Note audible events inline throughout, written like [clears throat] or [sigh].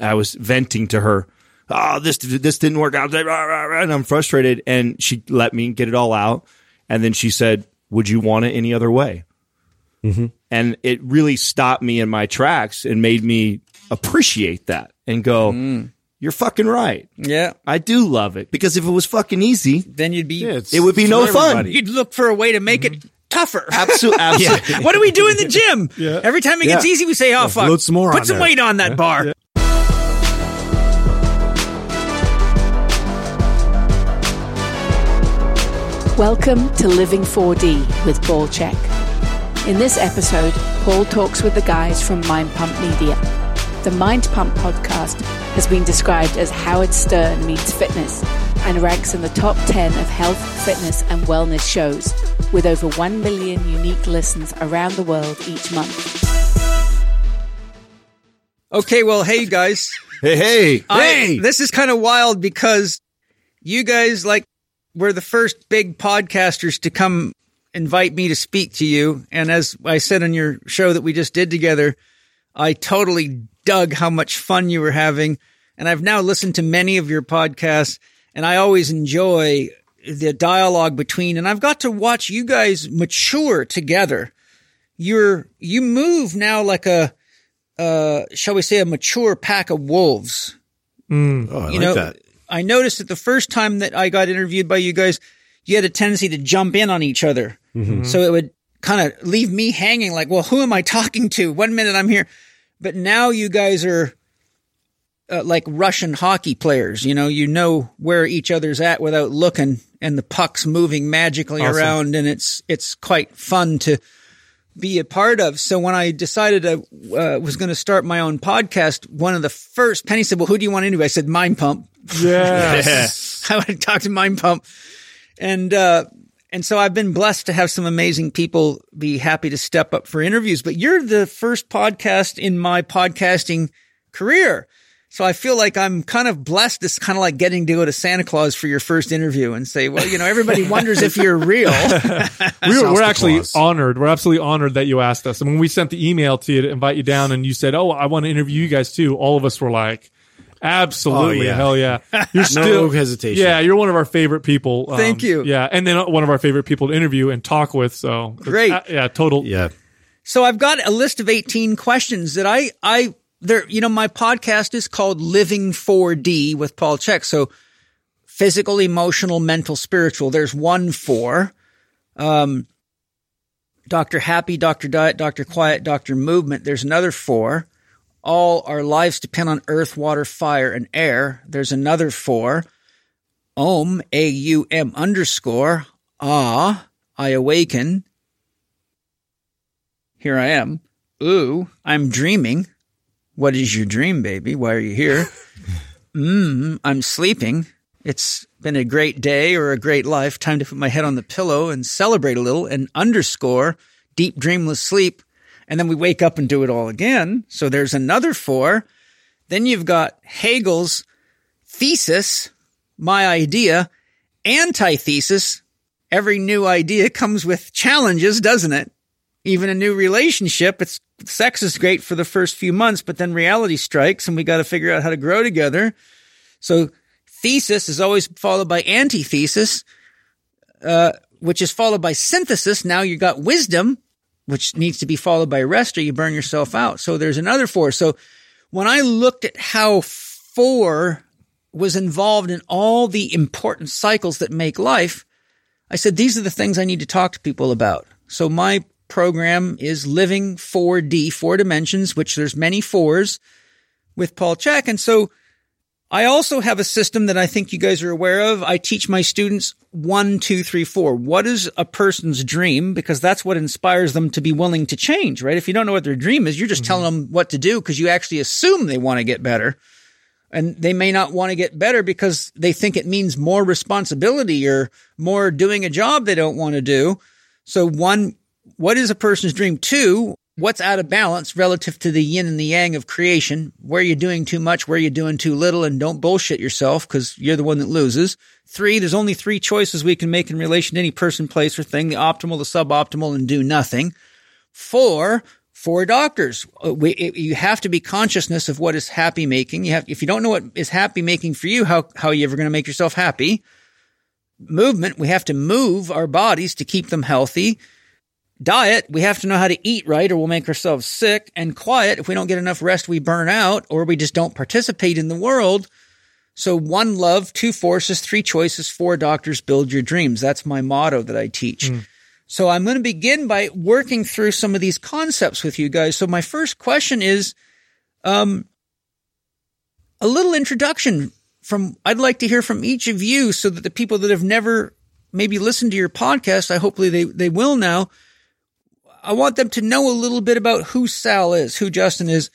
I was venting to her. Oh, this this didn't work out, and I'm frustrated. And she let me get it all out, and then she said, "Would you want it any other way?" Mm-hmm. And it really stopped me in my tracks and made me appreciate that and go, Mm. "You're fucking right. Yeah. I do love it because if it was fucking easy, Then you'd be, Yeah, it would be no for fun." you'd look for a way to make it tougher. [laughs] Absolutely, [laughs] absolutely. what do we do in the gym? Yeah. Every time it gets Yeah. easy, we say, "Oh fuck, load some more put some there." weight on that bar." Welcome to Living 4D with Paul Chek. In this episode, Paul talks with the guys from Mind Pump Media. The Mind Pump podcast has been described as Howard Stern meets fitness and ranks in the top 10 of health, fitness, and wellness shows with over 1 million unique listens around the world each month. Okay, well, hey guys, Hey, hey, I- this is kind of wild because you guys like were the first big podcasters to come invite me to speak to you. And as I said on your show that we just did together, I totally dug how much fun you were having. And I've now listened to many of your podcasts and I always enjoy the dialogue between, and I've got to watch you guys mature together. You're, you move now like a, uh, shall we say a mature pack of wolves Oh, I you like know, that. I noticed that the first time that I got interviewed by you guys, you had a tendency to jump in on each other. So it would kind of leave me hanging like, well, who am I talking to? One minute I'm here. But now you guys are uh, like Russian hockey players. You know, you know where each other's at without looking and the puck's moving magically Awesome. around and it's, it's quite fun to be a part of. So when I decided I uh, was going to start my own podcast, one of the first Penny said, "Well, who do you want to interview?" I said, "Mind Pump." Yes. [laughs] I want to talk to Mind Pump, and uh, and so I've been blessed to have some amazing people be happy to step up for interviews. But you're the first podcast in my podcasting career. So I feel like I'm kind of blessed. It's kind of like getting to go to Santa Claus for your first interview and say, well, you know, everybody wonders if you're real. [laughs] we were, we're actually Claus. honored. We're absolutely honored that you asked us. And when we sent the email to you to invite you down and you said, Oh, I want to interview you guys too. All of us were like, absolutely. Oh, yeah. Hell yeah. [laughs] You're No still hesitation. Yeah. You're one of our favorite people. Um, Thank you. Yeah. And then one of our favorite people to interview and talk with. So Great. uh, yeah. Total. Yeah. So I've got a list of 18 questions that I, I, there, you know, my podcast is called Living 4D with Paul Chek. So physical, emotional, mental, spiritual. There's one four. Um, Dr. Happy, Dr. Diet, Dr. Quiet, Dr. Movement. There's another four. All our lives depend on earth, water, fire, and air. There's another four. Om, A-U-M underscore. Ah, I awaken. Here I am. Ooh, I'm dreaming. What is your dream, baby? Why are you here? Mmm, [laughs] I'm sleeping. It's been a great day or a great life. Time to put my head on the pillow and celebrate a little and underscore deep dreamless sleep. And then we wake up and do it all again. So there's another four. Then you've got Hegel's thesis, my idea, antithesis. Every new idea comes with challenges, doesn't it? Even a new relationship, it's sex is great for the first few months, but then reality strikes and we got to figure out how to grow together. So thesis is always followed by antithesis, uh, which is followed by synthesis. Now you got wisdom, which needs to be followed by rest or you burn yourself out. So there's another four. So when I looked at how four was involved in all the important cycles that make life, I said, these are the things I need to talk to people about. So my program is living 4D, four dimensions, which there's many fours with Paul Chek. And so I also have a system that I think you guys are aware of. I teach my students one, two, three, four. What is a person's dream? Because that's what inspires them to be willing to change, right? If you don't know what their dream is, you're just mm-hmm. telling them what to do because you actually assume they want to get better. And they may not want to get better because they think it means more responsibility or more doing a job they don't want to do. So one, what is a person's dream? Two, what's out of balance relative to the yin and the yang of creation? Where you're doing too much, where you're doing too little, and don't bullshit yourself because you're the one that loses. Three, there's only three choices we can make in relation to any person, place, or thing, the optimal, the suboptimal, and do nothing. Four, for doctors. Uh, We, it- you have to be consciousness of what is happy making. You have, if you don't know what is happy making for you, how, how are you ever going to make yourself happy? Movement. We have to move our bodies to keep them healthy. Diet. We have to know how to eat right or we'll make ourselves sick and quiet. If we don't get enough rest, we burn out or we just don't participate in the world. So one love, two forces, three choices, four doctors, build your dreams. That's my motto that I teach. So I'm going to begin by working through some of these concepts with you guys. So my first question is, um, a little introduction from, I'd like to hear from each of you so that the people that have never maybe listened to your podcast, I hopefully they, they will now. I want them to know a little bit about who Sal is, who Justin is,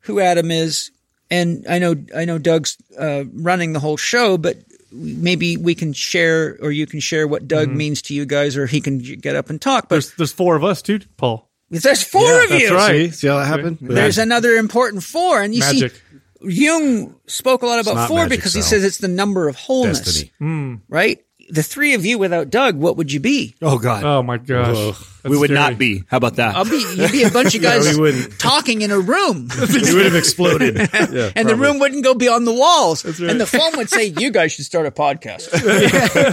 who Adam is, and I know I know Doug's uh, running the whole show, but maybe we can share, or you can share what Doug means to you guys, or he can get up and talk. But There's there's four of us too, Paul. there's four of you. That's See, see how that happened? There's another important four, and you Magic. see, Jung spoke a lot about four magic, because he says it's the number of wholeness, Destiny. right? The three of you without Doug, what would you be? Oh God, Oh my gosh, we would scary. not be. How about that? I'll be you'd be a bunch of [laughs] guys we wouldn't. talking in a room. [laughs] You would have exploded. [laughs] Yeah, and the room wouldn't go beyond the walls. And the phone would say, "You guys should start a podcast."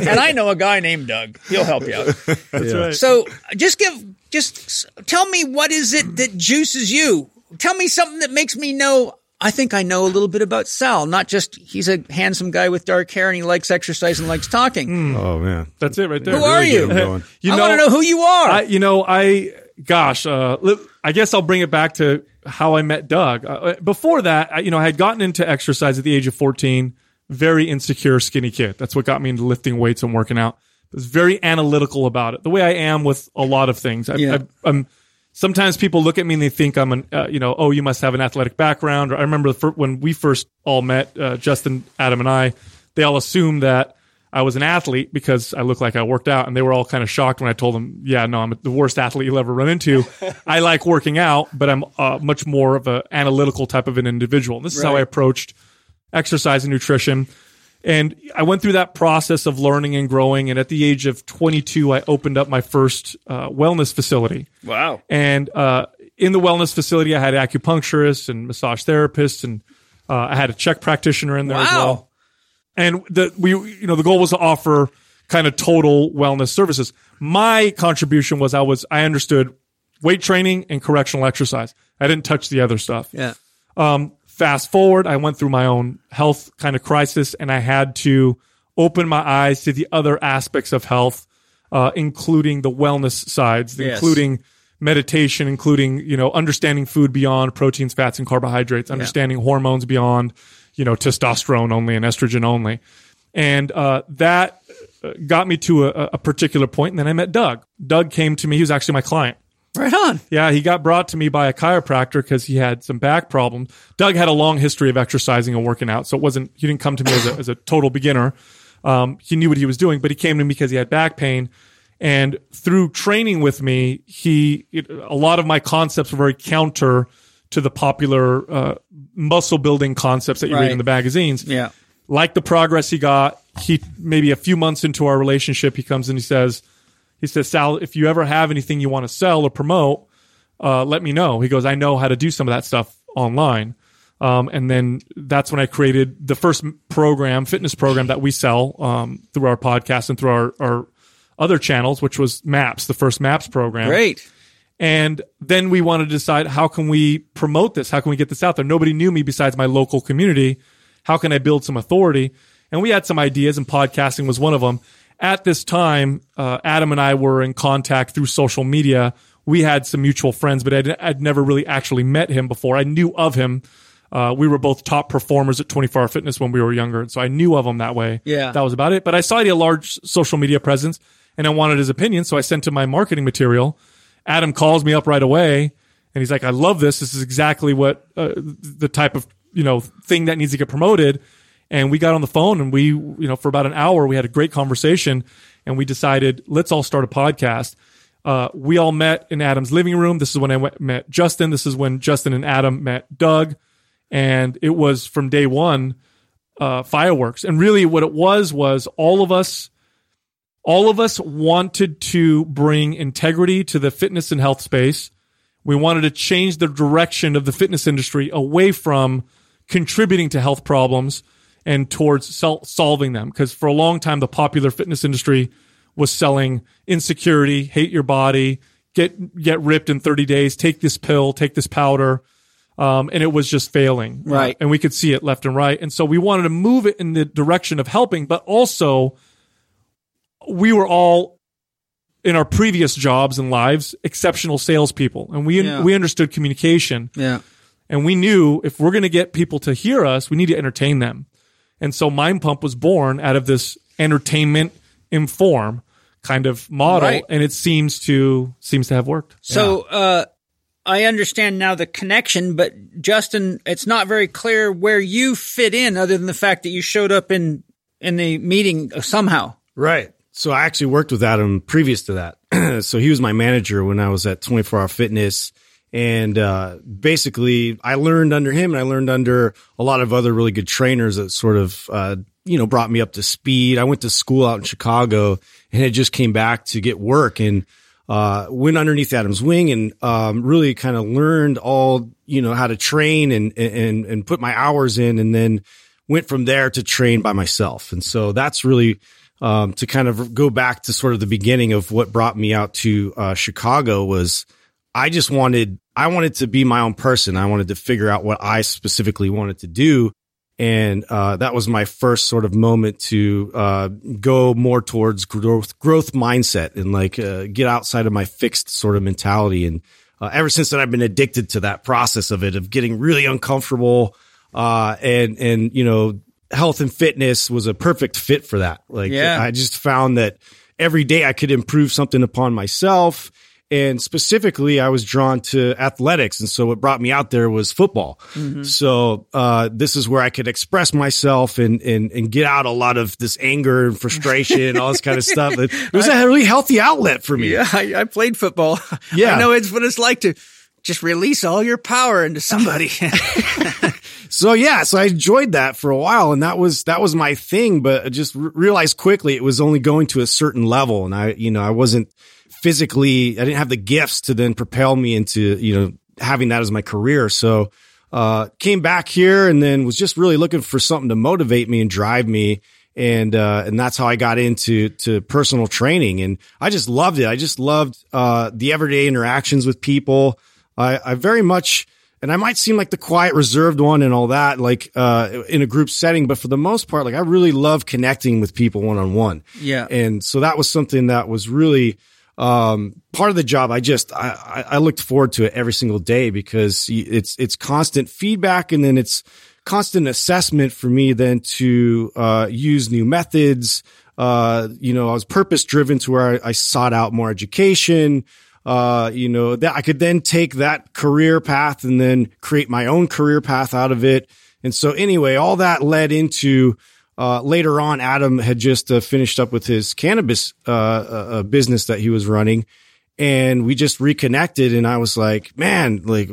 and I know a guy named Doug. He'll help you out. That's right. So just give, just s- tell me what is it that juices you? Tell me something that makes me know. I think I know a little bit about Sal. Not just he's a handsome guy with dark hair and he likes exercise and likes talking. Oh man. That's it right there. Who are Really you? get 'em going. You I want to know who you are. I, you know, I, gosh, uh, I guess I'll bring it back to how I met Doug. Uh, before that, I, you know, I had gotten into exercise at the age of 14, very insecure, skinny kid. That's what got me into lifting weights and working out. I was very analytical about it, the way I am with a lot of things. I, Yeah. I, I'm, sometimes people look at me and they think I'm an, uh, you know, oh, you must have an athletic background. Or I remember the fir- when we first all met, uh, Justin, Adam, and I, they all assumed that I was an athlete because I looked like I worked out, and they were all kind of shocked when I told them, "Yeah, no, I'm the worst athlete you'll ever run into. [laughs] I like working out, but I'm uh, much more of an analytical type of an individual. This is how I approached exercise and nutrition." And I went through that process of learning and growing. And at the age of 22, I opened up my first uh, wellness facility. wow. And uh, in the wellness facility, I had acupuncturists and massage therapists, and uh, I had a Chek practitioner in there as Wow. well. And the we you know the goal was to offer kind of total wellness services. My contribution was I was I understood weight training and correctional exercise. I didn't touch the other stuff. Yeah. Um, fast forward, I went through my own health kind of crisis, and I had to open my eyes to the other aspects of health, uh, including the wellness sides, Yes. including meditation, including you know understanding food beyond proteins, fats, and carbohydrates, understanding hormones beyond you know testosterone only and estrogen only, and uh, that uh, got me to a, a particular point. And then I met Doug. Doug came to me; he was actually my client. Right on. Yeah, he got brought to me by a chiropractor because he had some back problems. Doug had a long history of exercising and working out, so it wasn't he didn't come to me as a, as a total beginner. Um, he knew what he was doing, but he came to me because he had back pain. And through training with me, he it, a lot of my concepts were very counter to the popular uh, muscle building concepts that you read in the magazines Yeah. like the progress he got. He maybe a few months into our relationship, he comes and he says, he says, Sal, if you ever have anything you want to sell or promote, uh, let me know. He goes, I know how to do some of that stuff online. Um, and then that's when I created the first program, fitness program that we sell um, through our podcast and through our, our other channels, which was MAPS, the first MAPS program. Great. And then we wanted to decide how can we promote this? How can we get this out there? Nobody knew me besides my local community. How can I build some authority? And we had some ideas, and podcasting was one of them. At this time, uh, Adam and I were in contact through social media. We had some mutual friends, but I'd, I'd never really actually met him before. I knew of him. Uh, we were both top performers at 24 Hour Fitness when we were younger, and so I knew of him that way. Yeah. that was about it. But I saw he had a large social media presence, and I wanted his opinion, so I sent him my marketing material. Adam calls me up right away and he's like, I love this. This is exactly what uh, the type of, you know, thing that needs to get promoted. And we got on the phone and we, you know, for about an hour, we had a great conversation and we decided, let's all start a podcast. Uh, we all met in Adam's living room. This is when I met Justin. This is when Justin and Adam met Doug. And it was from day one, uh, fireworks. And really what it was, was all of us, all of us wanted to bring integrity to the fitness and health space. We wanted to change the direction of the fitness industry away from contributing to health problems and towards sol- solving them. Because for a long time, the popular fitness industry was selling insecurity, hate your body, get get ripped in 30 days, take this pill, take this powder. Um, and it was just failing. Right. and we could see it left and right. And so we wanted to move it in the direction of helping, but also we were all in our previous jobs and lives exceptional salespeople, and we Yeah. we understood communication, Yeah. and we knew if we're going to get people to hear us, we need to entertain them. And so Mind Pump was born out of this entertainment inform kind of model, Right. and it seems to seems to have worked. So uh, I understand now the connection, but Justin, it's not very clear where you fit in, other than the fact that you showed up in in the meeting somehow. Right. So I actually worked with Adam previous to that. [clears throat] so he was my manager when I was at 24 Hour Fitness. And uh, basically, I learned under him and I learned under a lot of other really good trainers that sort of, uh, you know, brought me up to speed. I went to school out in Chicago and it just came back to get work and uh, went underneath Adam's wing and um, really kind of learned all, you know, how to train and, and, and put my hours in and then went from there to train by myself. And so that's really um, to kind of go back to sort of the beginning of what brought me out to uh, Chicago was I just wanted I wanted to be my own person. I wanted to figure out what I specifically wanted to do. And uh, that was my first sort of moment to uh, go more towards growth, growth mindset, and like uh, get outside of my fixed sort of mentality. And uh, ever since then, I've been addicted to that process of it, of getting really uncomfortable, uh, and and you know, health and fitness was a perfect fit for that. Like, Yeah. I just found that every day I could improve something upon myself. And specifically, I was drawn to athletics. And so what brought me out there was football. So, uh, this is where I could express myself and, and, and get out a lot of this anger and frustration and all this kind of [laughs] stuff. It was a really healthy outlet for me. Yeah, I, I played football. [laughs] Yeah. I know it's what it's like to just release all your power into somebody. [laughs] So yeah, so I enjoyed that for a while and that was, that was my thing, but I just r- realized quickly it was only going to a certain level. And I, you know, I wasn't physically, I didn't have the gifts to then propel me into, you know, having that as my career. So, uh, came back here and then was just really looking for something to motivate me and drive me. And, uh, and that's how I got into, to personal training. And I just loved it. I just loved, uh, the everyday interactions with people. I, I very much, and I might seem like the quiet, reserved one and all that, like, uh, in a group setting, but for the most part, like I really love connecting with people one on one. Yeah. And so that was something that was really, um, part of the job. I just, I, I looked forward to it every single day because it's, it's constant feedback and then it's constant assessment for me then to, uh, use new methods. Uh, you know, I was purpose driven to where I, I sought out more education. Uh, you know, that I could then take that career path and then create my own career path out of it. And so anyway, all that led into, uh, later on, Adam had just uh, finished up with his cannabis uh, uh, uh, business that he was running, and we just reconnected. And I was like, "Man, like,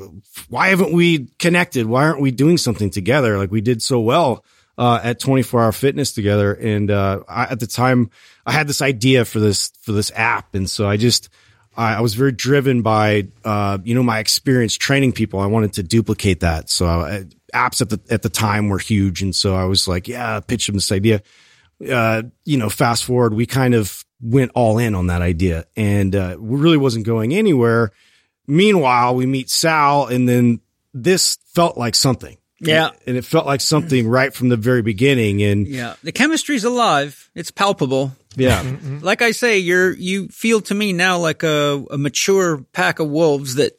why haven't we connected? Why aren't we doing something together? Like we did so well uh, at 24 Hour Fitness together." And uh, I, at the time, I had this idea for this for this app, and so I just I was very driven by uh, you know my experience training people. I wanted to duplicate that. So I, apps at the at the time were huge, and so I was like, yeah, pitch him this idea. Uh, you know, fast forward, we kind of went all in on that idea, and uh, we really wasn't going anywhere. Meanwhile, we meet Sal, and then this felt like something. Yeah. and it felt like something right from the very beginning, and yeah, the chemistry's alive. It's palpable. yeah. Like I say, you're you feel to me now like a, a mature pack of wolves that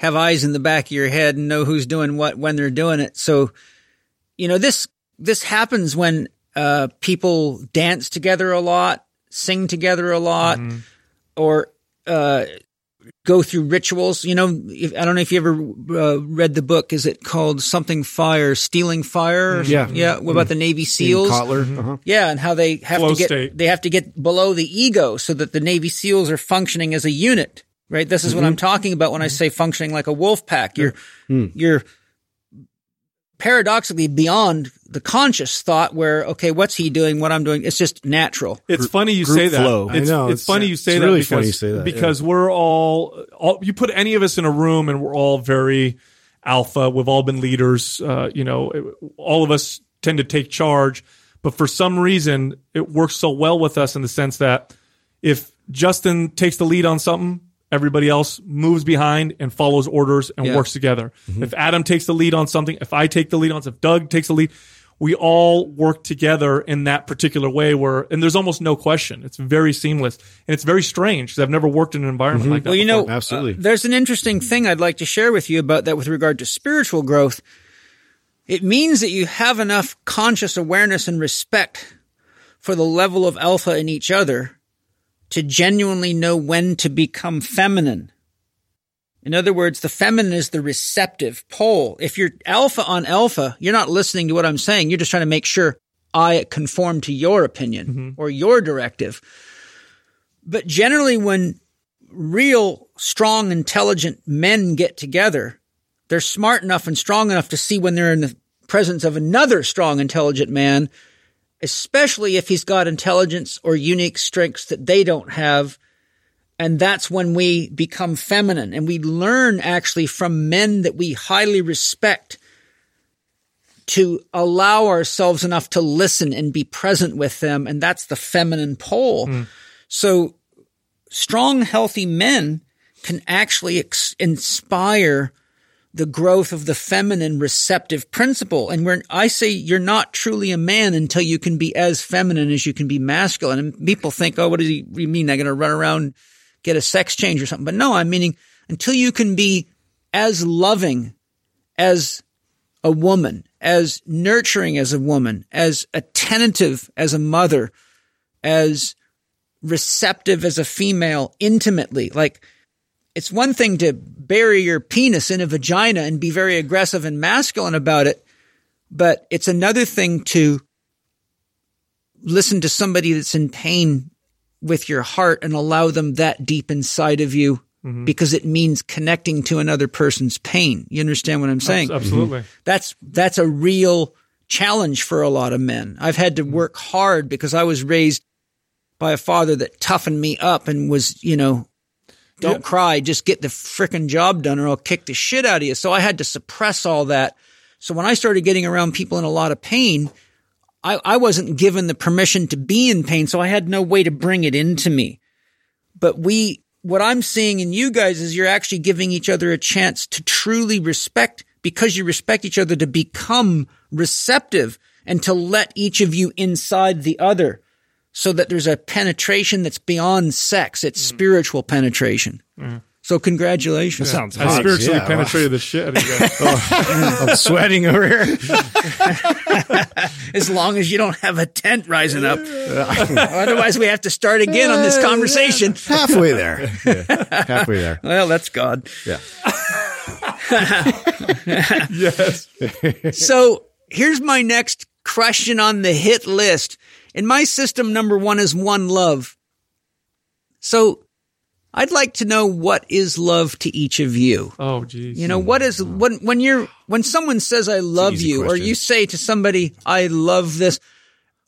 have eyes in the back of your head and know who's doing what when they're doing it. So, you know this this happens when uh, people dance together a lot, sing together a lot, or uh, go through rituals. You know, if, I don't know if you ever uh, read the book. Is it called something fire, stealing fire? or Yeah. yeah. What about the Navy SEALs? Kotler, uh-huh. Yeah, and how they have Flow to get state. they have to get below the ego so that the Navy SEALs are functioning as a unit. Right? This is what I'm talking about when I say functioning like a wolf pack. You're you're paradoxically beyond the conscious thought where, okay, what's he doing? What I'm doing? It's just natural. It's funny you say that. flow. I It's, know, it's it's- funny you say it's that really because, funny you say that, because we're all, all, you put any of us in a room and we're all very alpha. We've all been leaders. Uh, you know, all of us tend to take charge, but for some reason it works so well with us in the sense that if Justin takes the lead on something, everybody else moves behind and follows orders and Yeah. works together. Mm-hmm. If Adam takes the lead on something, if I take the lead on, if Doug takes the lead, we all work together in that particular way where, and there's almost no question. It's very seamless and it's very strange because I've never worked in an environment like that. Well, you know. Absolutely. uh, there's an interesting thing I'd like to share with you about that with regard to spiritual growth. It means that you have enough conscious awareness and respect for the level of alpha in each other to genuinely know when to become feminine. In other words, the feminine is the receptive pole. If you're alpha on alpha, you're not listening to what I'm saying. You're just trying to make sure I conform to your opinion mm-hmm. or your directive. But generally, when real strong, intelligent men get together, they're smart enough and strong enough to see when they're in the presence of another strong, intelligent man, especially if he's got intelligence or unique strengths that they don't have. And that's when we become feminine and we learn actually from men that we highly respect to allow ourselves enough to listen and be present with them. And that's the feminine pole. Mm. So strong, healthy men can actually ex- inspire the growth of the feminine receptive principle. And when I say you're not truly a man until you can be as feminine as you can be masculine. And people think, oh, what does he mean? They're going to run around, get a sex change or something. But no, I'm meaning until you can be as loving as a woman, as nurturing as a woman, as attentive as a mother, as receptive as a female intimately. Like it's one thing to bury your penis in a vagina and be very aggressive and masculine about it, but it's another thing to listen to somebody that's in pain with your heart and allow them that deep inside of you mm-hmm. because it means connecting to another person's pain. You understand what I'm saying? Absolutely. Mm-hmm. that's that's a real challenge for a lot of men. I've had to mm-hmm. work hard because I was raised by a father that toughened me up and was, you know, don't cry, just get the frickin' job done or I'll kick the shit out of you. So I had to suppress all that. So when I started getting around people in a lot of pain, I, I wasn't given the permission to be in pain, so I had no way to bring it into me. But we, what I'm seeing in you guys is you're actually giving each other a chance to truly respect because you respect each other to become receptive and to let each of you inside the other so that there's a penetration that's beyond sex. It's mm. spiritual penetration. Mm. So congratulations. Sounds I hot. spiritually yeah, wow. penetrated the shit out of you guys. I'm sweating over here. [laughs] as long as you don't have a tent rising up. [laughs] Otherwise, we have to start again on this conversation. [laughs] Halfway there. Yeah, halfway there. Well, that's God. Yeah. yes. So here's my next question on the hit list. In my system, number one is one love. So I'd like to know what is love to each of you. Oh, geez. You know, what is oh. when when you're when someone says I love easy you or you say to somebody I love this,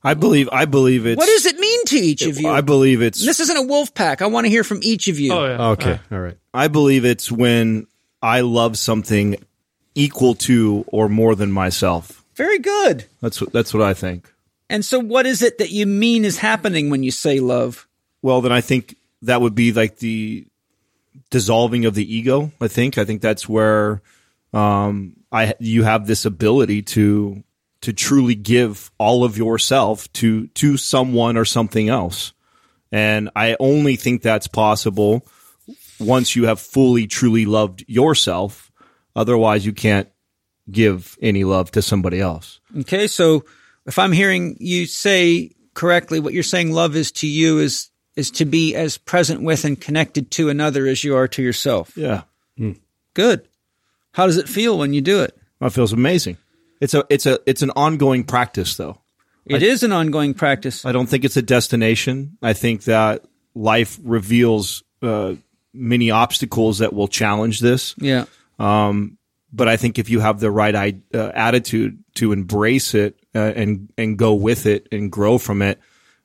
I believe. I believe it's. what does it mean to each of you? I believe it's. this isn't a wolf pack. I want to hear from each of you. Oh, yeah. Okay. All right. I believe it's when I love something equal to or more than myself. Very good. That's what. That's what I think. And so what is it that you mean is happening when you say love? Well, then I think that would be like the dissolving of the ego. I think. I think that's where um, I you have this ability to to truly give all of yourself to to someone or something else, and I only think that's possible once you have fully truly loved yourself. Otherwise, you can't give any love to somebody else. Okay, so if I'm hearing you say correctly, what you're saying love is to you is is to be as present with and connected to another as you are to yourself. Yeah, Good. How does it feel when you do it? It feels amazing. It's a it's a it's an ongoing practice, though. It is an ongoing practice. I don't think it's a destination. I think that life reveals uh, many obstacles that will challenge this. Yeah. But I think if you have the right uh, attitude to embrace it uh, and and go with it and grow from it,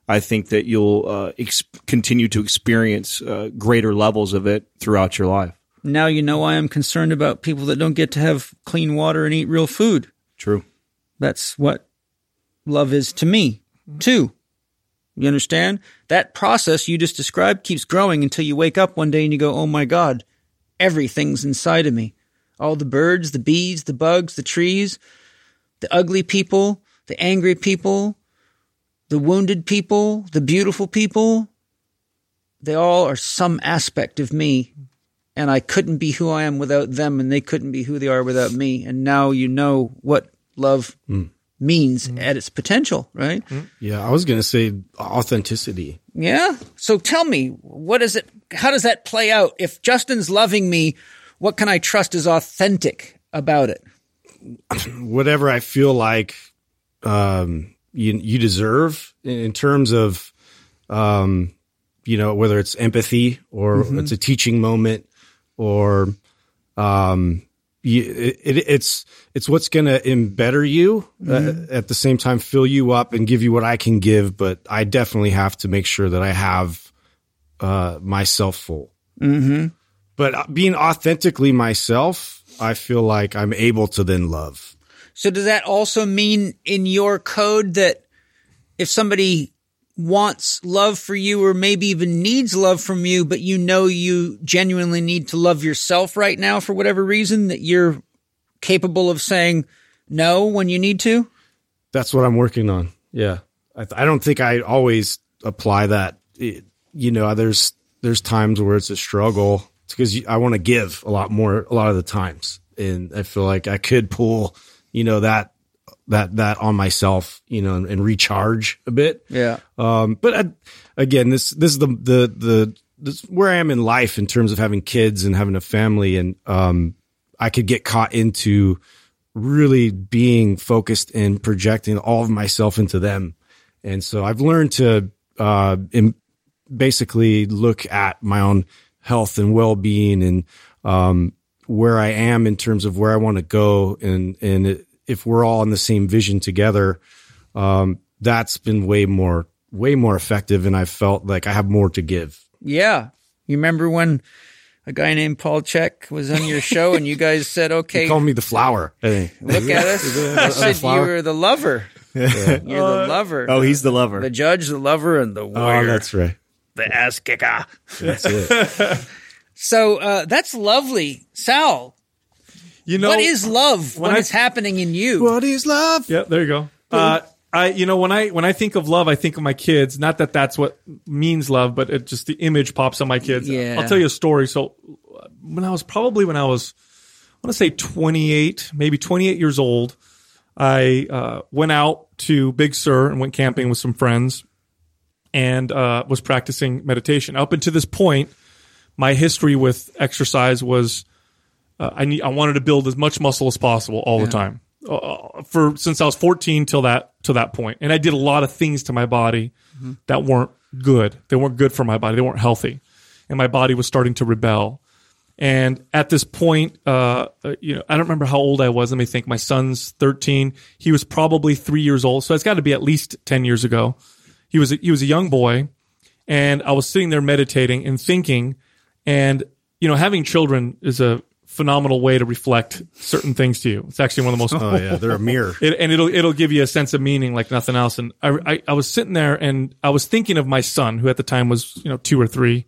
I think that you'll uh, ex- continue to experience uh, greater levels of it throughout your life. Now you know why I'm concerned about people that don't get to have clean water and eat real food. True. That's what love is to me, too. You understand? That process you just described keeps growing until you wake up one day and you go, oh my God, everything's inside of me. All the birds, the bees, the bugs, the trees, the ugly people, the angry people, the wounded people, the beautiful people. They all are some aspect of me. And I couldn't be who I am without them, and they couldn't be who they are without me. And now you know what love hmm. means hmm. at its potential, right? Hmm. Yeah, I was going to say authenticity. Yeah. So tell me, what is it? How does that play out? If Justin's loving me, what can I trust is authentic about it? [clears throat] Whatever I feel like um, you you deserve in terms of um, you know whether it's empathy or it's a teaching moment or um, you, it, it, it's it's what's going to embetter you uh, at the same time fill you up and give you what I can give, but I definitely have to make sure that I have uh, myself full. Mm-hmm. But uh, being authentically myself, I feel like I'm able to then love. So does that also mean in your code that if somebody wants love for you or maybe even needs love from you, but you know you genuinely need to love yourself right now for whatever reason, that you're capable of saying no when you need to? That's what I'm working on. Yeah. I, th- I don't think I always apply that. It- you know, there's, there's times where it's a struggle because I want to give a lot more, a lot of the times. And I feel like I could pull, you know, that, that, that on myself, you know, and, and recharge a bit. Yeah. Um, but I, again, this this is the the the this, where I am in life in terms of having kids and having a family, and um, I could get caught into really being focused and projecting all of myself into them, and so I've learned to uh, in, basically look at my own health and well being and um, where I am in terms of where I want to go, and and it, if we're all on the same vision together um, that's been way more way more effective and i felt like i have more to give Yeah. You remember when a guy named Paul Chek was on your show and you guys said, [laughs] okay, call me the flower hey. [laughs] look at us. I [laughs] said you were the lover. You're the lover. Oh, he's the lover. the judge, the lover, and the oh warrior. that's right the ass kicker. that's it [laughs] So uh, that's lovely. Sal, You know what is love when, when I- it's happening in you? what is love Yeah, there you go. Uh, I, you know, when I when I think of love, I think of my kids. Not that that's what means love, but it just the image pops on my kids. Yeah. I'll tell you a story. So, uh, when I was probably when I was, I want to say twenty eight, maybe twenty eight years old, I uh, went out to Big Sur and went camping with some friends, and uh, was practicing meditation. Up until this point, my history with exercise was uh, I need I wanted to build as much muscle as possible all the time. Uh, for since I was 14 till that till that point, and I did a lot of things to my body that weren't good. They weren't good for my body. They weren't healthy, and my body was starting to rebel. And at this point, uh, uh, you know, I don't remember how old I was. Let me think. My son's 13. He was probably three years old, so it's got to be at least 10 years ago. He was a, he was a young boy, and I was sitting there meditating and thinking. And you know, having children is a phenomenal way to reflect certain things to you. It's actually one of the most [laughs] oh yeah they're a mirror it, and it'll it'll give you a sense of meaning like nothing else. And I, I I was sitting there and I was thinking of my son, who at the time was you know two or three,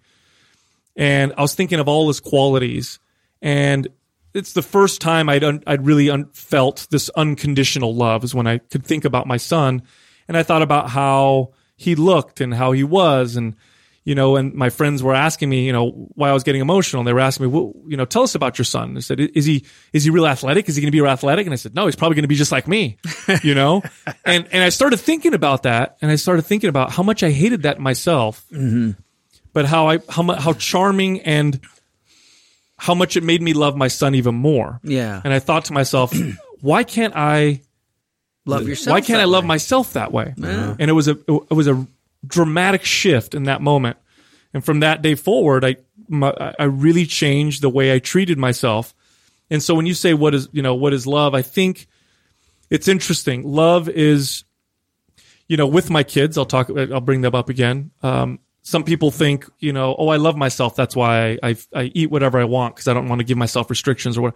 and I was thinking of all his qualities. And it's the first time I'd un, I'd really un, felt this unconditional love is when I could think about my son, and I thought about how he looked and how he was and you know, and my friends were asking me, you know, why I was getting emotional. And they were asking me, well, you know, tell us about your son. I said, is he, is he real athletic? Is he going to be real athletic? And I said, no, he's probably going to be just like me, [laughs] you know? and, and I started thinking about that and I started thinking about how much I hated that myself, mm-hmm. but how I, how how charming and how much it made me love my son even more. Yeah. And I thought to myself, [clears throat] why can't I, love yourself. why can't I love way. myself that way? And it was a it was a dramatic shift in that moment. And from that day forward, I my, I really changed the way I treated myself. And so when you say what is, you know, what is love, I think it's interesting. Love is, you know, with my kids, I'll talk, I'll bring them up again. Um, some people think, you know, oh, I love myself. That's why I, I, I eat whatever I want because I don't want to give myself restrictions or what.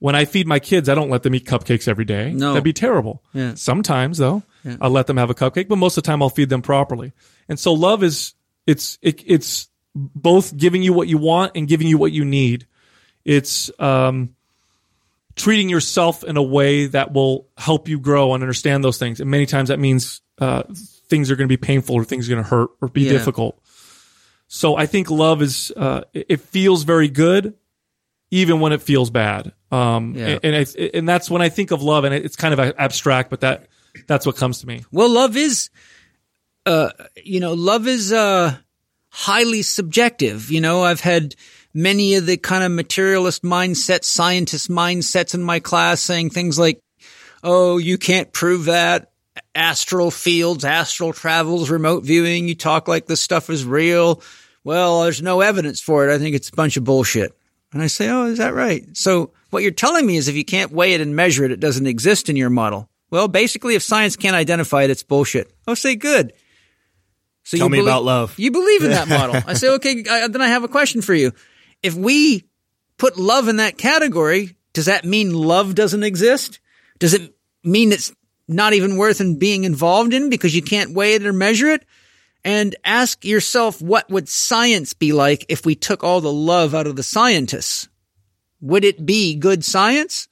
When I feed my kids, I don't let them eat cupcakes every day. No. That'd be terrible. Yeah. Sometimes though, I'll let them have a cupcake, but most of the time I'll feed them properly. And so love is, it's, it, it's both giving you what you want and giving you what you need. It's, um, treating yourself in a way that will help you grow and understand those things. And many times that means uh, things are going to be painful or things are going to hurt or be Yeah. difficult. So I think love is uh, it feels very good, even when it feels bad. Um, Yeah. and it's, and that's when I think of love, and it's kind of abstract, but that that's what comes to me. Well, love is, uh, you know, love is, uh, highly subjective. You know, I've had many of the kind of materialist mindset, scientist mindsets in my class saying things like, Oh, you can't prove that. Astral fields, astral travels, remote viewing. You talk like this stuff is real. Well, there's no evidence for it. I think it's a bunch of bullshit. And I say, Oh, is that right? So what you're telling me is if you can't weigh it and measure it, it doesn't exist in your model. Well, basically, if science can't identify it, it's bullshit. Oh, say good. So Tell you me belie- about love. You believe in that [laughs] model. I say, okay, I, then I have a question for you. If we put love in that category, does that mean love doesn't exist? Does it mean it's not even worth in being involved in because you can't weigh it or measure it? And ask yourself, what would science be like if we took all the love out of the scientists? Would it be good science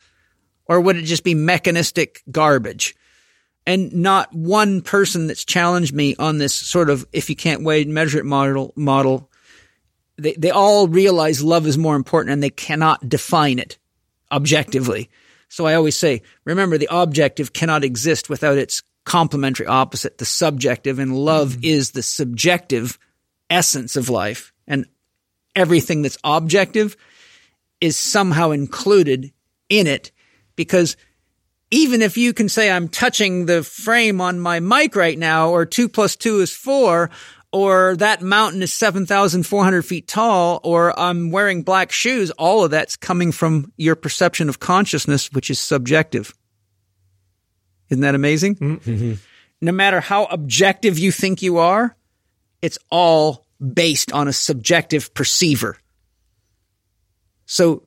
or would it just be mechanistic garbage? and not one person that's challenged me on this sort of if you can't weigh and measure it model model. They, they all realize love is more important and they cannot define it objectively. So i always say remember the objective cannot exist without its complementary opposite. The subjective and love mm-hmm. is the subjective essence of life. And everything that's objective is somehow included in it because even if you can say I'm touching the frame on my mic right now, or two plus two is four, or that mountain is 7,400 feet tall, or I'm wearing black shoes, all of that's coming from your perception of consciousness, which is subjective. Isn't that amazing? Mm-hmm. No matter how objective you think you are, it's all based on a subjective perceiver. So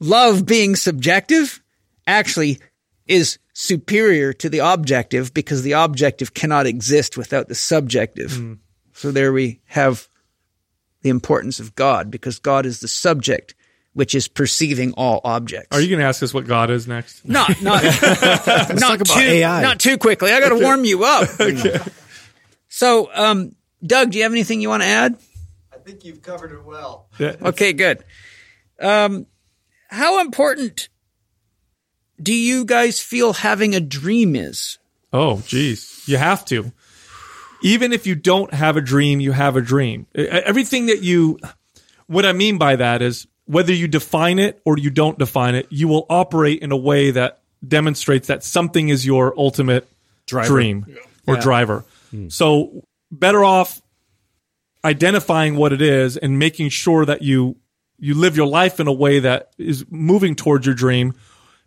love being subjective actually is superior to the objective because the objective cannot exist without the subjective. So there we have the importance of God because God is the subject which is perceiving all objects. Are you going to ask us what God is next? not [laughs] not not talk about too AI. not too quickly. I got to warm you up. [laughs] So, um, Doug, do you have anything you want to add? I think you've covered it well. Okay, good. Um, how important do you guys feel having a dream is? Oh, geez. You have to. Even if you don't have a dream, you have a dream. Everything that you, what I mean by that is whether you define it or you don't define it, you will operate in a way that demonstrates that something is your ultimate dream or driver. So better off identifying what it is and making sure that you you live your life in a way that is moving towards your dream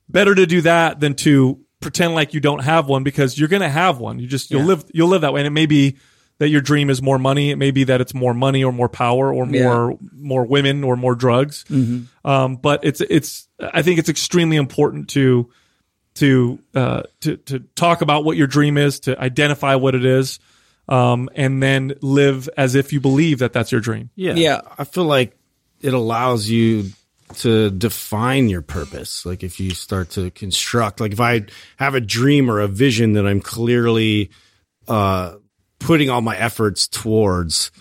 better to do that than to pretend like you don't have one because you're going to have one. You just you'll live you'll live that way. And it may be that your dream is more money. It may be that it's more money or more power or more more women or more drugs. Um, but it's it's i think it's extremely important to to uh, to to talk about what your dream is to identify what it is um, and then live as if you believe that that's your dream. Yeah. Yeah. I feel like it allows you to define your purpose. Like if you start to construct, like if I have a dream or a vision that I'm clearly, uh, putting all my efforts towards,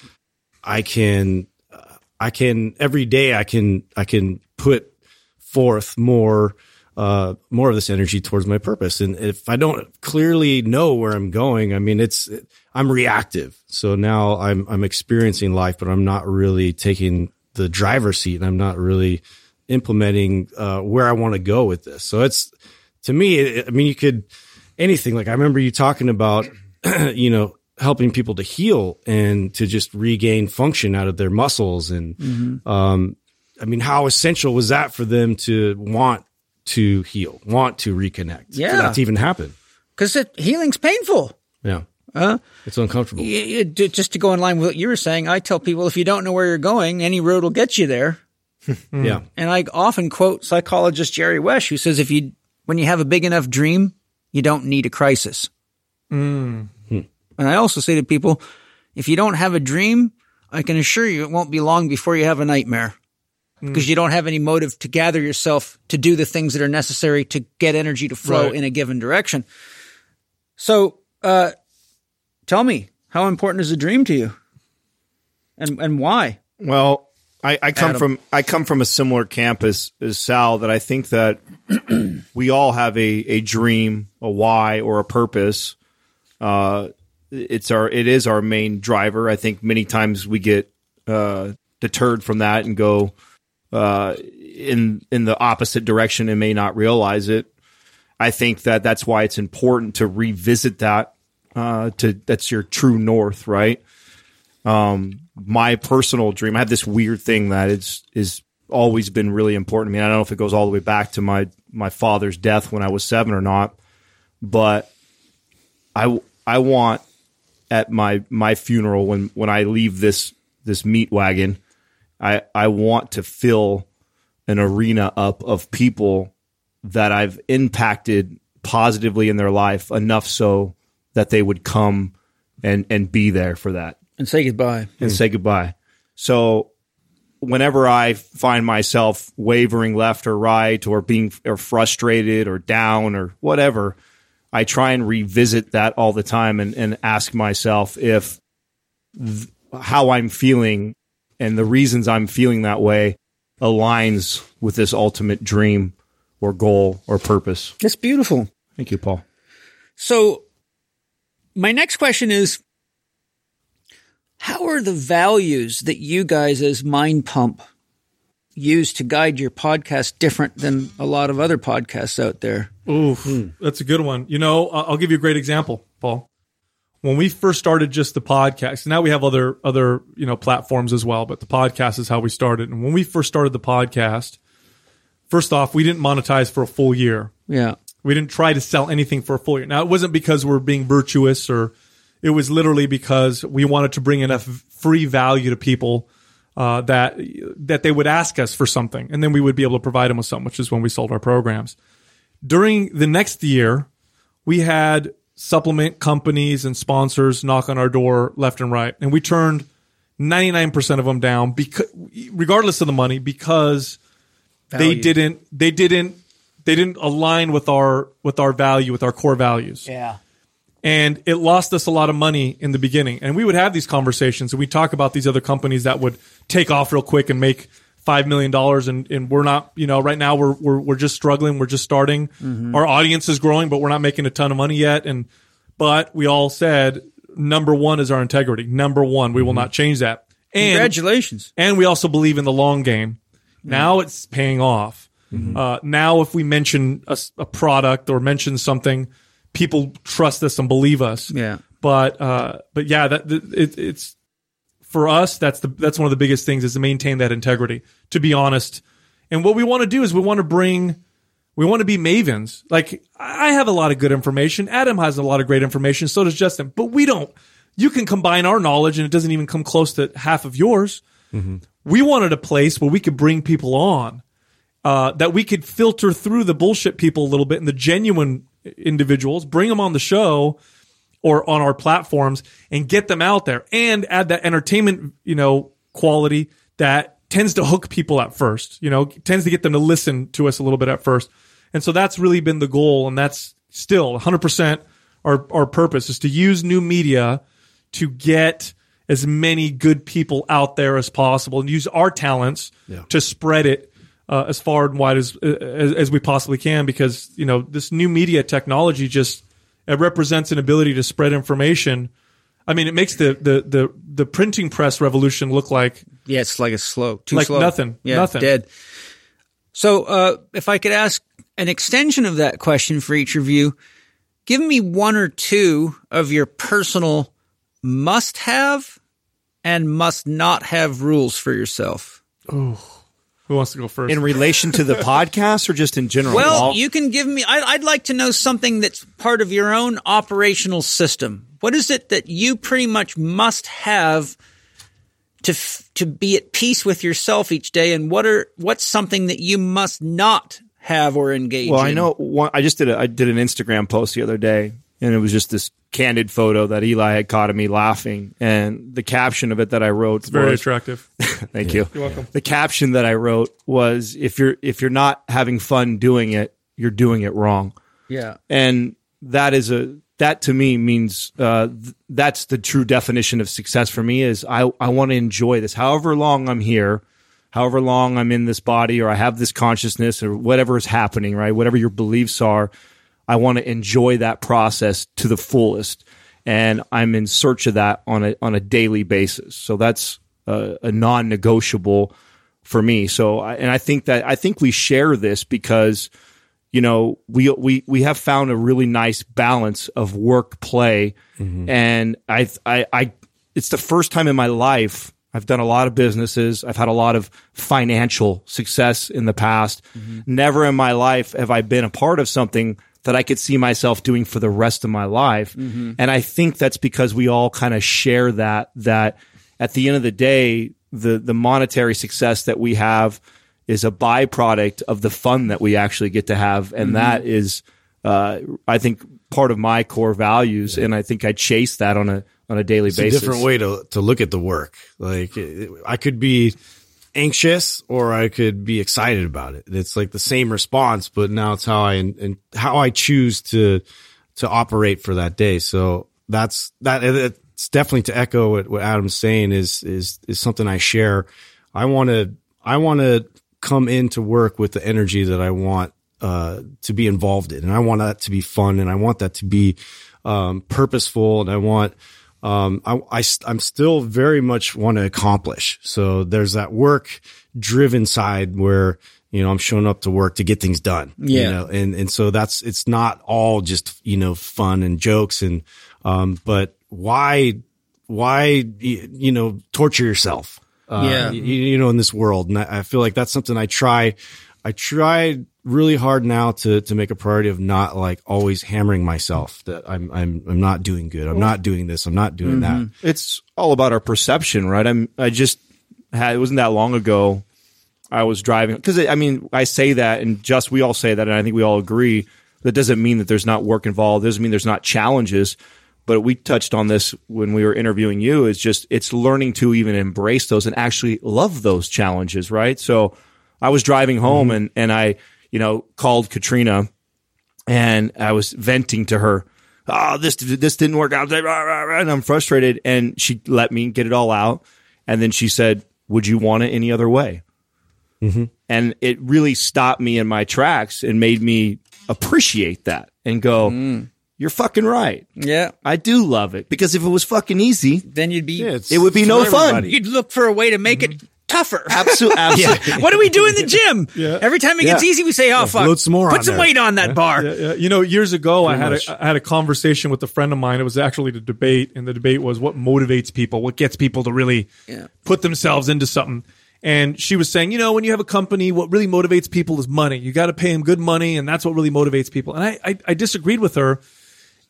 I can, uh, I can every day I can, I can put forth more, uh, more of this energy towards my purpose. And if I don't clearly know where I'm going, I mean, it's, I'm reactive. So now I'm, I'm experiencing life, but I'm not really taking the driver's seat and I'm not really implementing, uh, where I want to go with this. So it's, to me, it, I mean, you could, anything like I remember you talking about, [clears throat] you know, helping people to heal and to just regain function out of their muscles and, um, I mean, how essential was that for them to want to heal, want to reconnect? Yeah. For that to even happen. Because healing's painful. Yeah. Uh, It's uncomfortable. y- y- d- just to go in line with what you were saying, I tell people if you don't know where you're going, any road will get you there. Yeah. And I often quote psychologist Jerry Wesch, who says if you, when you have a big enough dream, you don't need a crisis. And I also say to people, if you don't have a dream, I can assure you it won't be long before you have a nightmare because you don't have any motive to gather yourself to do the things that are necessary to get energy to flow Right. in a given direction. So, uh, tell me, how important is a dream to you? And, and why? Well, I, I come Adam. from I come from a similar camp as, as Sal that I think that [clears throat] we all have a, a dream, a why, or a purpose. Uh, it's our it is our main driver. I think many times we get uh, deterred from that and go uh, in in the opposite direction and may not realize it. I think that that's why it's important to revisit that. Uh, to that's your true north, right? my personal dream. I have this weird thing that is is always been really important to me. I don't know if it goes all the way back to my my father's death when I was seven or not, but I I want at my my funeral when when I leave this this meat wagon, I I want to fill an arena up of people that I've impacted positively in their life enough so that they would come and and be there for that And say goodbye. and say goodbye. So whenever I find myself wavering left or right or being or frustrated or down or whatever, I try and revisit that all the time and, and ask myself if th- how I'm feeling and the reasons I'm feeling that way aligns with this ultimate dream or goal or purpose. That's beautiful. Thank you, Paul. So, my next question is How are the values that you guys as Mind Pump use to guide your podcast different than a lot of other podcasts out there? Oof, hmm. that's a good one. You know, I'll give you a great example, Paul. When we first started just the podcast, now we have other other you know platforms as well, but the podcast is how we started. And when we first started the podcast, first off, we didn't monetize for a full year. Yeah. We didn't try to sell anything for a full year. Now, it wasn't because we're being virtuous or it was literally because we wanted to bring enough free value to people uh, that that they would ask us for something, and then we would be able to provide them with something, which is when we sold our programs. During the next year, we had supplement companies and sponsors knock on our door left and right, and we turned 99% of them down because regardless of the money because they didn't they didn't they didn't align with our with our value with our core values. Yeah. and it lost us a lot of money in the beginning. And we would have these conversations and we talk about these other companies that would take off real quick and make five million dollars and, and we're not you know right now we're, we're we're just struggling we're just starting. Mm-hmm. Our audience is growing but we're not making a ton of money yet. And but we all said number one is our integrity. Number one we will mm-hmm. not change that. And Congratulations. and we also believe in the long game. Mm-hmm. Now it's paying off. Uh, now, if we mention a product or mention something, people trust us and believe us. Yeah. But uh, but yeah, that it, it's for us. That's the that's one of the biggest things is to maintain that integrity. To be honest, and what we want to do is we want to bring. We want to be mavens. Like I have a lot of good information. Adam has a lot of great information. So does Justin. But we don't. You can combine our knowledge, and it doesn't even come close to half of yours. We wanted a place where we could bring people on, uh, that we could filter through the bullshit people a little bit and the genuine individuals, bring them on the show or on our platforms and get them out there and add that entertainment, you know, quality that tends to hook people at first, you know, tends to get them to listen to us a little bit at first. And so that's really been the goal. And that's still 100% our, our purpose is to use new media to get as many good people out there as possible and use our talents to spread it uh, as far and wide as, as as we possibly can because you know this new media technology just it represents an ability to spread information. I mean, it makes the the the, the printing press revolution look like Yeah, it's like a slow, too Like slow. nothing, Yeah, nothing. dead. So, uh, if I could ask an extension of that question for each of you, give me one or two of your personal must have and must not have rules for yourself. Who wants to go first? In relation to the [laughs] podcast or just in general? Well, All- you can give me. I, I'd like to know something that's part of your own operational system. What is it that you pretty much must have to f- to be at peace with yourself each day, and what are what's something that you must not have or engage? Well, in? I know one, I just did a, I did an Instagram post the other day and it was just this candid photo that Eli had caught of me laughing and the caption of it that I wrote it's Very was, attractive. [laughs] thank you. You're welcome. The caption that I wrote was if you're if you're not having fun doing it, you're doing it wrong. Yeah. And that is a that to me means uh, th- that's the true definition of success for me is I I want to enjoy this however long I'm here however long I'm in this body or I have this consciousness or whatever is happening, right? Whatever your beliefs are, I want to enjoy that process to the fullest. And I'm in search of that on a, on a daily basis. So that's a, a non-negotiable for me. So, I, and I think that, I think we share this because, you know, we, we, we have found a really nice balance of work play. Mm-hmm. And I, I, I, it's the first time in my life I've done a lot of businesses. I've had a lot of financial success in the past. Mm-hmm. Never in my life have I been a part of something that I could see myself doing for the rest of my life. And I think that's because we all kind of share that, that at the end of the day, the, the monetary success that we have is a byproduct of the fun that we actually get to have. And that is, uh, I think part of my core values. And I think I chase that on a, on a daily it's a basis. different way to to look at the work. Like I could be anxious or I could be excited about it. It's like the same response, but now it's how I and how I choose to to operate for that day. So that's that. It's definitely to echo what, what Adam's saying is is is something I share. I want to I want to come into work with the energy that I want uh, to be involved in, and I want that to be fun, and I want that to be um, purposeful, and I want um, I, I am still very much want to accomplish. So there's that work driven side where you know I'm showing up to work to get things done. you Yeah. know, and and so that's it's not all just you know fun and jokes and um, but why why you know torture yourself? Uh, Yeah. you, you know in this world, and I, I feel like that's something I try. I try really hard now to to make a priority of not like always hammering myself that I'm I'm I'm not doing good. I'm not doing this. I'm not doing that. Mm-hmm. it's all about our perception, right? I'm, I just had, it wasn't that long ago. I was driving because I mean, I say that and just, we all say that. And I think we all agree that doesn't mean that there's not work involved. Doesn't mean there's not challenges, but we touched on this when we were interviewing you is just, it's learning to even embrace those and actually love those challenges, right? So I was driving home mm-hmm. and, and I, you know, called Katrina and I was venting to her. Oh, this this didn't work out, and I'm frustrated. And she let me get it all out, and then she said, "Would you want it any other way?" Mm-hmm. And it really stopped me in my tracks and made me appreciate that and go, mm. "You're fucking right. Yeah. I do love it because if it was fucking easy, Then you'd be. Yeah, it would be no for fun." You'd look for a way to make it tougher. [laughs] Absolutely, [laughs] absolutely. what do we do in the gym? [laughs] Every time it gets Yeah. easy, we say, "Oh fuck, load some more put some there." weight on that bar." Yeah, yeah. You know, years ago, I had much. a, I had a conversation with a friend of mine. It was actually the debate, and the debate was what motivates people, what gets people to really Yeah. put themselves into something. And she was saying, you know, when you have a company, what really motivates people is money. You got to pay them good money, and that's what really motivates people. And I, I, I disagreed with her.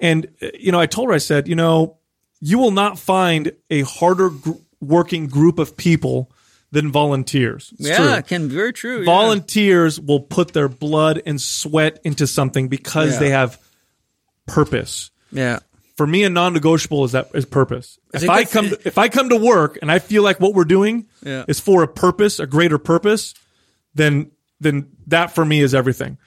And, uh, you know, I told her, I said, you know, you will not find a harder gr- working group of people than volunteers. It's yeah, true can very true. yeah. volunteers will put their blood and sweat into something because Yeah. they have purpose. Yeah. For me, a non-negotiable is that is purpose. It's if I come to, if I come to work and I feel like what we're doing Yeah. is for a purpose, a greater purpose, then then that for me is everything.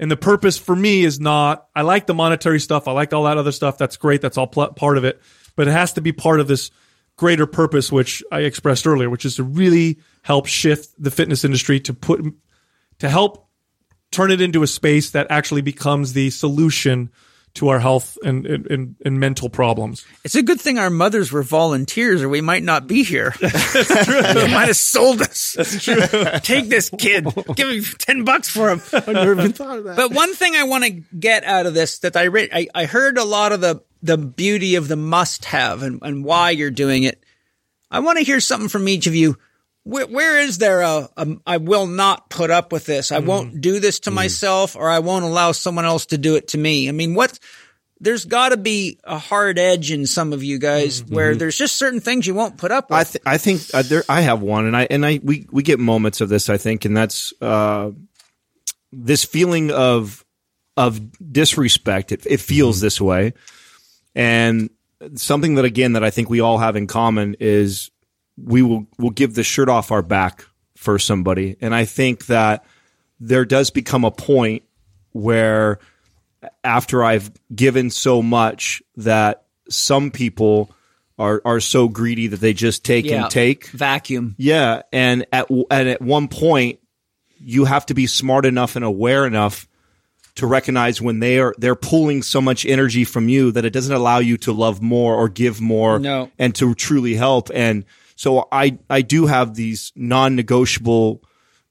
And the purpose for me is not. I like the monetary stuff. I like all that other stuff. That's great. That's all pl- part of it. But it has to be part of this greater purpose, which I expressed earlier, which is to really help shift the fitness industry to put to help turn it into a space that actually becomes the solution to our health and, and, and, and mental problems. It's a good thing our mothers were volunteers, or we might not be here. [laughs] [laughs] they might have sold us. That's true. [laughs] Take this kid. Give me ten bucks for him. I never even thought of that. But one thing I want to get out of this that I read, I, I heard a lot of the the beauty of the must have and, and why you're doing it. I want to hear something from each of you. where, where is there a, a I will not put up with this. I won't do this to myself or I won't allow someone else to do it to me. I mean, what there's got to be a hard edge in some of you guys where there's just certain things you won't put up with. I th- I think uh, there I have one, and I and I we we get moments of this. I think, and that's uh, this feeling of of disrespect. It, it feels this way, and something that again that I think we all have in common is we will will give the shirt off our back for somebody, and I think that there does become a point where after I've given so much that some people are are so greedy that they just take Yeah. and take. Vacuum. Yeah, and at and at one point you have to be smart enough and aware enough to recognize when they are they're pulling so much energy from you that it doesn't allow you to love more or give more No. and to truly help. And so I I do have these non-negotiable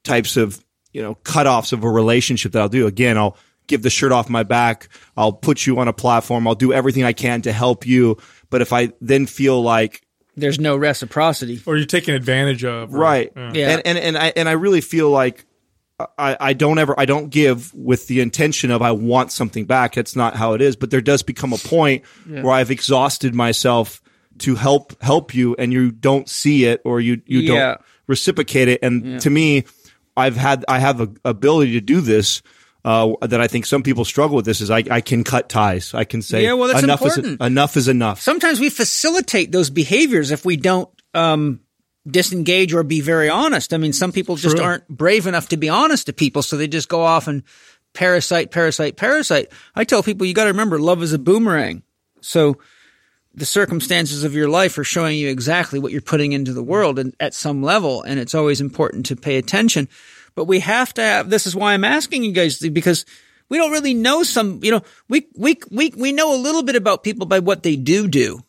types of you know cutoffs of a relationship that I'll do. Again, I'll give the shirt off my back. I'll put you on a platform. I'll do everything I can to help you. But if I then feel like There's no reciprocity. Or you're taken advantage of. or- right yeah. Yeah. and, and and i and i really feel like I, I don't ever I don't give with the intention of I want something back. That's not how it is. But there does become a point where I've exhausted myself to help help you, and you don't see it or you you Yeah. don't reciprocate it. And to me, I've had I have a ability to do this. Uh, that I think some people struggle with this is I, I can cut ties. I can say Yeah, well, that's enough important. is enough is enough. Sometimes we facilitate those behaviors if we don't um, disengage or be very honest. I mean, some people just True. aren't brave enough to be honest to people, so they just go off and parasite, parasite, parasite. I tell people you got to remember, love is a boomerang. So the circumstances of your life are showing you exactly what you're putting into the world and at some level, and it's always important to pay attention. But we have to have. This is why I'm asking you guys because we don't really know some. You know, we we we we know a little bit about people by what they do do,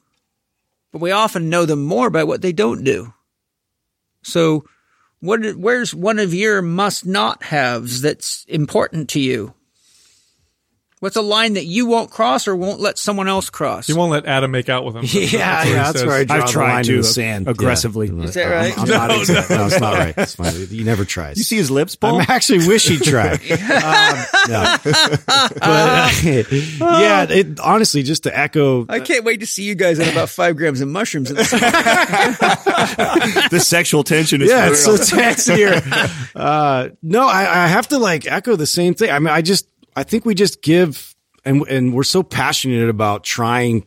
but we often know them more by what they don't do. So, what? Where's one of your must not haves that's important to you? What's a line that you won't cross or won't let someone else cross? You won't let Adam make out with him. [laughs] Yeah, what he yeah, that's says. where I draw I've the tried line to in the sand aggressively. Yeah. Is that right? I'm, I'm not exact- no, it's not right. It's [laughs] fine. He never tries. You see his lips, Paul? I actually wish he'd try. [laughs] um, no. But uh, yeah, it, honestly, just to echo, I can't wait to see you guys on about five grams of mushrooms. In the the sexual tension is yeah, real. it's so tense here. Uh, no, I, I have to like echo the same thing. I mean, I just, I think we just give, and and we're so passionate about trying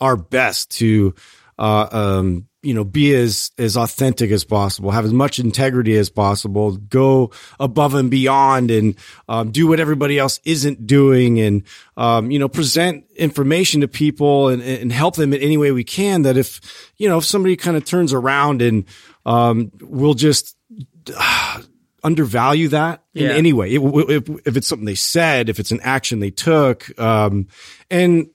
our best to, uh, um, you know, be as as authentic as possible, have as much integrity as possible, go above and beyond, and um, do what everybody else isn't doing, and um, you know, present information to people and and help them in any way we can. That if you know, if somebody kind of turns around and um, we'll just undervalue that in Yeah. any way. If, if, if it's something they said, if it's an action they took, um, and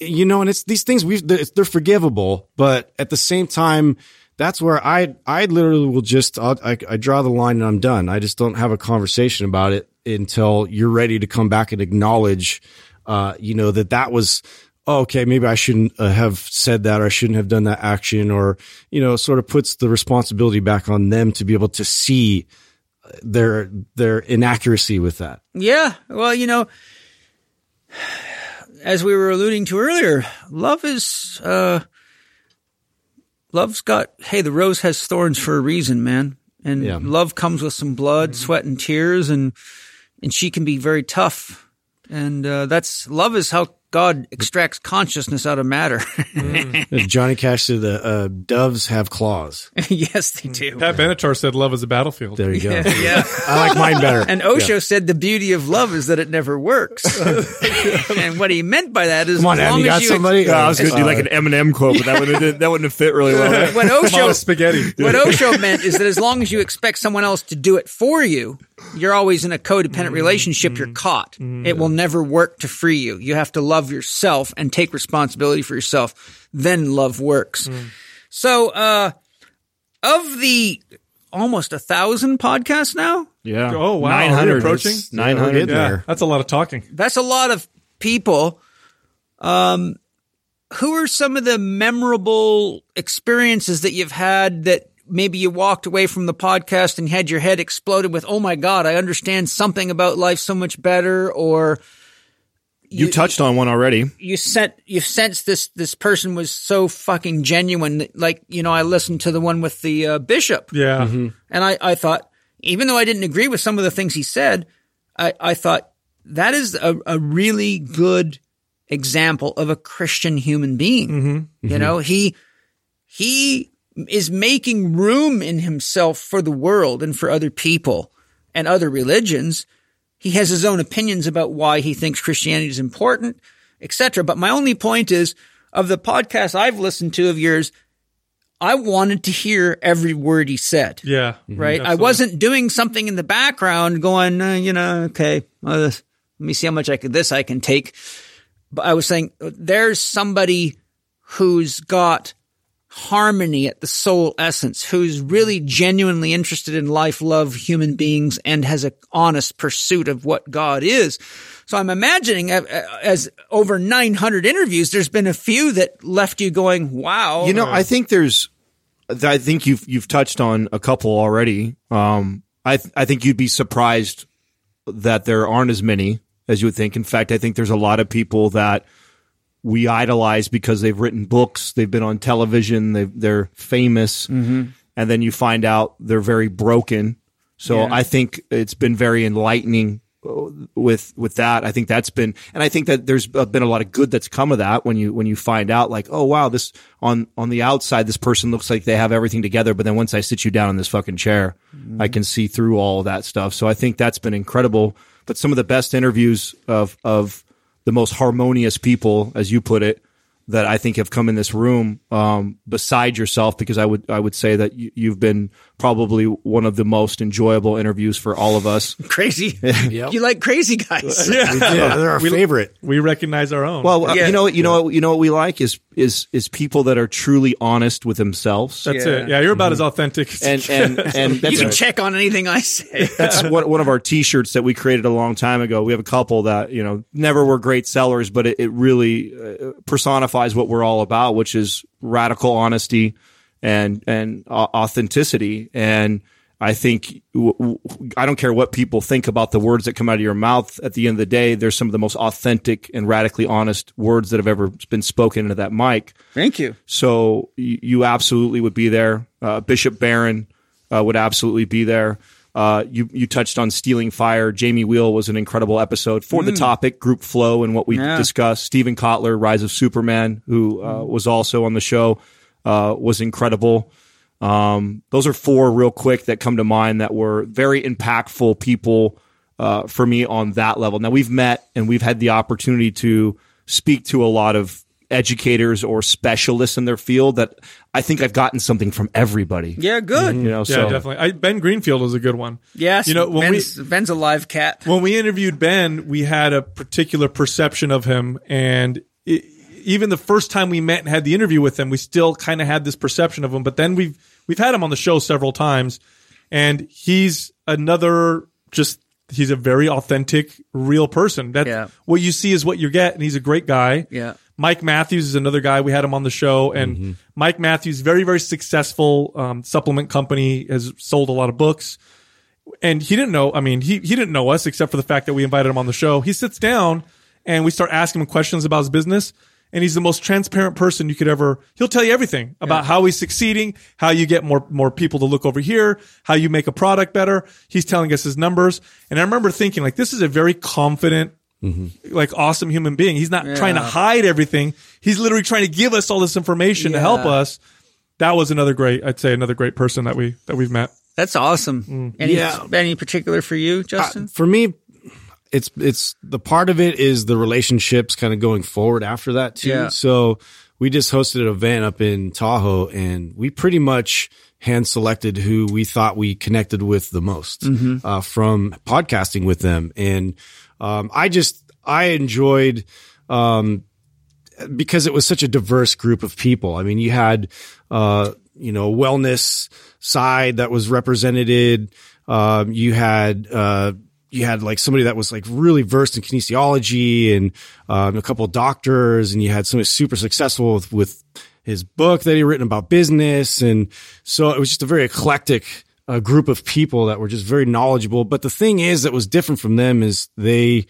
you know, and it's these things we they're, they're forgivable, but at the same time, that's where I I literally will just I'll, I I draw the line and I'm done. I just don't have a conversation about it until you're ready to come back and acknowledge, uh, you know, that that was. Oh, okay, maybe I shouldn't uh, have said that, or I shouldn't have done that action, or you know, sort of puts the responsibility back on them to be able to see their their inaccuracy with that. Yeah. Well, you know, as we were alluding to earlier, love is, uh, love's got, hey, the rose has thorns for a reason, man. And Yeah. love comes with some blood, sweat, and tears, and, and she can be very tough. And, uh, that's, love is how God extracts consciousness out of matter. As Johnny Cash said, uh, uh, "Doves have claws." [laughs] yes, they do. Pat Benatar said love is a battlefield. There you go. Yeah. [laughs] I like mine better. And Osho said the beauty of love is that it never works. [laughs] and what he meant by that is Come on, as Adam, long you got as you somebody? Yeah, I was going to do like an Eminem quote, but that wouldn't have, that wouldn't have fit really well. what Come on, Osho with spaghetti. what Osho meant is that as long as you expect someone else to do it for you, you're always in a codependent relationship. You're caught. It will never work to free you. You have to love yourself and take responsibility for yourself. Then love works. So, uh, of the almost a thousand podcasts now, Yeah. Oh, wow. 900. approaching? 900. Yeah. Yeah, that's a lot of talking. that's a lot of people. Um, who are some of the memorable experiences that you've had that maybe you walked away from the podcast and had your head exploded with, "Oh my god, I understand something about life so much better," or You, touched on one already. you sent you sensed this this person was so fucking genuine. that, Like you know, I listened to the one with the uh, bishop, Yeah. Mm-hmm. and I I thought even though I didn't agree with some of the things he said, I I thought that is a, a really good example of a Christian human being. Mm-hmm. You mm-hmm. know, he he is making room in himself for the world and for other people and other religions. He has his own opinions about why he thinks Christianity is important, etc. But my only point is of the podcasts I've listened to of yours, I wanted to hear every word he said. Yeah. Right. I wasn't doing something in the background going, uh, you know, okay, well, this- let me see how much I could, this I can take. But I was saying there's somebody who's got harmony at the soul essence, who's really genuinely interested in life, love, human beings, and has a honest pursuit of what God is. So I'm imagining uh, uh, as over 900 interviews, there's been a few that left you going, wow. You know, I think there's, I think you've you've touched on a couple already. Um, I th- I think you'd be surprised that there aren't as many as you would think. In fact, I think there's a lot of people that we idolize because they've written books, they've been on television, they they're famous, and then you find out they're very broken. So Yeah. I think it's been very enlightening uh, with with that. I think that's been, and I think that there's been a lot of good that's come of that when you when you find out like, oh wow, this on on the outside this person looks like they have everything together, but then once I sit you down in this fucking chair, I can see through all that stuff. So I think that's been incredible. But some of the best interviews of of the most harmonious people, as you put it, that I think have come in this room, um, beside yourself, because I would I would say that you, you've been probably one of the most enjoyable interviews for all of us. [laughs] crazy. [laughs] You like crazy guys. [laughs] Yeah, they're our favorite. We recognize our own. Well, uh, Yeah. you know what you know what you know what we like is is is people that are truly honest with themselves. that's yeah. it. Yeah, you're about as authentic. As and and and You that's can check on anything I say. that's one, one of our t-shirts that we created a long time ago. We have a couple that, you know, never were great sellers, but it, it really uh, personifies what we're all about, which is radical honesty and, and authenticity. And I think I don't care what people think about the words that come out of your mouth. At the end of the day, there's some of the most authentic and radically honest words that have ever been spoken into that mic. Thank you. So you, absolutely would be there. Uh, Bishop Barron uh, would absolutely be there. Uh, you you touched on stealing fire. Jamie Wheal was an incredible episode for the topic, group flow, and what we Yeah. discussed. Steven Kotler, Rise of Superman, who uh, was also on the show, uh, was incredible. Um, those are four real quick that come to mind that were very impactful people uh, for me on that level. Now we've met and we've had the opportunity to speak to a lot of educators or specialists in their field that I think I've gotten something from everybody. Yeah, good. You know, yeah, so definitely. I, ben Greenfield is a good one. Yes. You know, when we Ben's, Ben's a live cat. when we interviewed Ben, we had a particular perception of him, and it, even the first time we met and had the interview with him, we still kind of had this perception of him. But then we've we've had him on the show several times, and he's another just he's a very authentic, real person. That Yeah. what you see is what you get, and he's a great guy. Yeah. Mike Matthews is another guy. We had him on the show, and Mike Matthews, very very successful um, supplement company, has sold a lot of books and he didn't know. I mean, he he didn't know us except for the fact that we invited him on the show. He sits down and we start asking him questions about his business. And he's the most transparent person you could ever. He'll tell you everything about how he's succeeding, how you get more more people to look over here, how you make a product better. He's telling us his numbers. And I remember thinking, like, this is a very confident, mm-hmm. like, awesome human being. He's not trying to hide everything. He's literally trying to give us all this information to help us. That was another great, I'd say, another great person that we that we've met. That's awesome. Mm. Any, Yeah. any particular for you, uh, Justin? for me, it's it's the part of it is the relationships kind of going forward after that too. Yeah. So we just hosted an event up in Tahoe, and we pretty much hand selected who we thought we connected with the most uh, from podcasting with them, and um, I just I enjoyed. Um, because it was such a diverse group of people. I mean, you had, uh, you know, wellness side that was represented. Um, you had, uh, you had like somebody that was like really versed in kinesiology and, um, a couple of doctors and you had somebody super successful with, with his book that he written about business. And so it was just a very eclectic uh, group of people that were just very knowledgeable. But the thing is that was different from them is they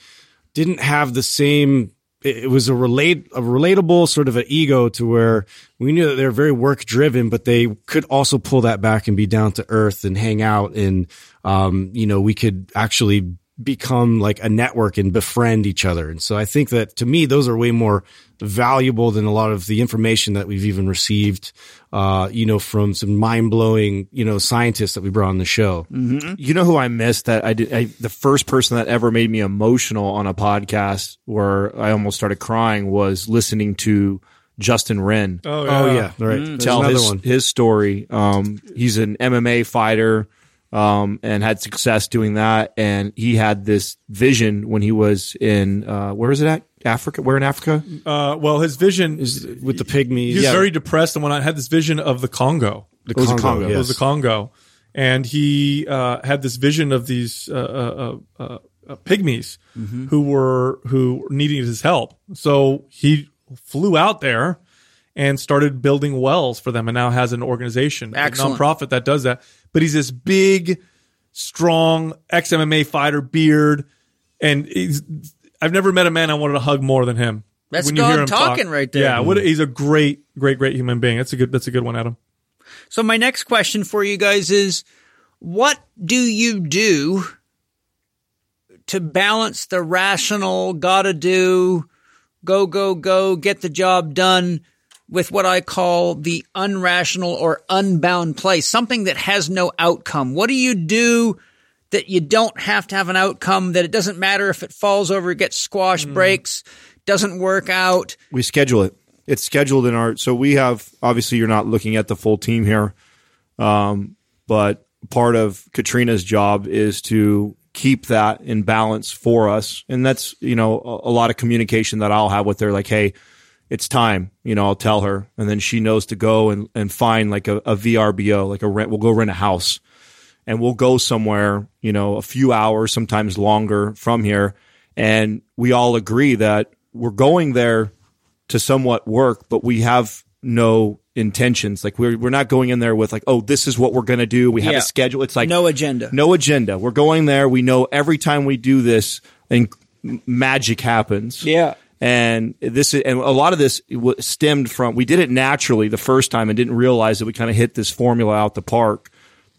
didn't have the same it was a relate a relatable sort of an ego to where we knew that they're very work driven, but they could also pull that back and be down to earth and hang out and um, you know we could actually become like a network and befriend each other. And so I think that to me, those are way more valuable than a lot of the information that we've even received, uh, you know, from some mind blowing, you know, scientists that we brought on the show. You know who I missed that I did I, the first person that ever made me emotional on a podcast where I almost started crying was listening to Justin Wren. Oh, Oh yeah. Right. There's tell his one. his story. Um, he's an MMA fighter, um, and had success doing that. And he had this vision when he was in uh, where is it at Africa? Where in Africa? Uh, well, his vision Is with the pygmies. He was very depressed, and when I had this vision of the Congo, the it was a Congo, Congo. it was the Congo, and he uh, had this vision of these uh, uh, uh, uh, pygmies who were who needed his help. So he flew out there and started building wells for them, and now has an organization, Excellent. a nonprofit that does that. But he's this big, strong ex MMA fighter, beard, and he's. I've never met a man I wanted to hug more than him. That's When him talking talk. right there. Yeah, what he's a great, great, great human being. That's a good. That's a good one, Adam. So my next question for you guys is what do you do to balance the rational gotta do go go go get the job done with what I call the unrational or unbound play, something that has no outcome. What do you do that you don't have to have an outcome that it doesn't matter if it falls over, gets squashed, breaks, doesn't work out. We schedule it. It's scheduled in our. So we have obviously you're not looking at the full team here, um, but part of Katrina's job is to keep that in balance for us, and that's you know a, a lot of communication that I'll have with her. Like, hey, it's time. You know, I'll tell her, and then she knows to go and and find like a, a VRBO, like a rent. We'll go rent a house and we'll go somewhere, you know, a few hours, sometimes longer from here. And we all agree that we're going there to somewhat work, but we have no intentions. Like we're, we're not going in there with like, oh, this is what we're going to do. We have Yeah. a schedule. It's like No agenda. no agenda. We're going there. We know every time we do this and magic happens. Yeah. And this and a lot of this stemmed from, we did it naturally the first time and didn't realize that we kind of hit this formula out the park.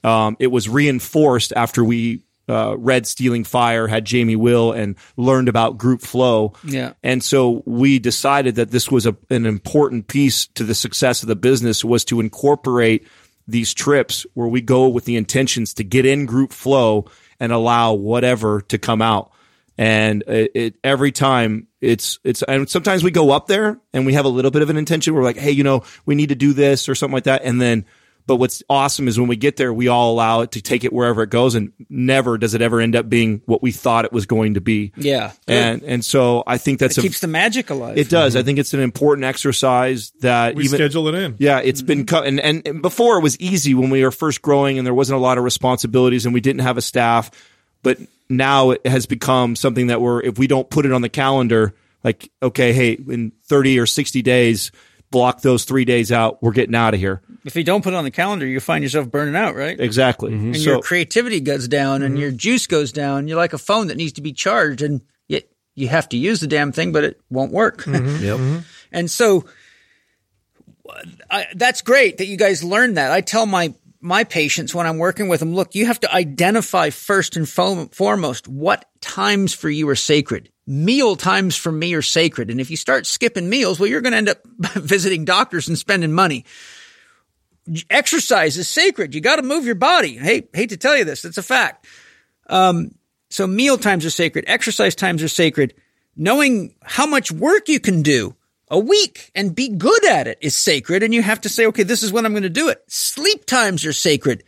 Um, it was reinforced after we uh, read Stealing Fire, had Jamie Wheal, and learned about group flow. Yeah. And so we decided that this was a, an important piece to the success of the business was to incorporate these trips where we go with the intentions to get in group flow and allow whatever to come out. And it, it every time it's it's and sometimes we go up there and we have a little bit of an intention. We're like, hey, you know, we need to do this or something like that, and then. But what's awesome is when we get there, we all allow it to take it wherever it goes, and never does it ever end up being what we thought it was going to be. Yeah. and and so I think that's It a, keeps the magic alive. it does. I think it's an important exercise that We even schedule it in. yeah, it's been mm-hmm. cut. And, and, and before it was easy when we were first growing and there wasn't a lot of responsibilities and we didn't have a staff. But now it has become something that we're, if we don't put it on the calendar, like, okay, hey, in 30 or 60 days, block those three days out. We're getting out of here. if you don't put it on the calendar, you find yourself burning out, right? Exactly. Mm-hmm. and So, your creativity goes down and mm-hmm. your juice goes down. You're like a phone that needs to be charged and yet you have to use the damn thing, but it won't work. Mm-hmm. [laughs] Yep. and so I, that's great that you guys learned that. I tell my, my patients when I'm working with them, look, you have to identify first and fo- foremost what times for you are sacred. Meal times for me are sacred. And if you start skipping meals, well, you're going to end up [laughs] visiting doctors and spending money exercise is sacred. You got to move your body. Hey, hate to tell you this, it's a fact. Um, so meal times are sacred. Exercise times are sacred. Knowing how much work you can do a week and be good at it is sacred. And you have to say, okay, this is when I'm going to do it. Sleep times are sacred.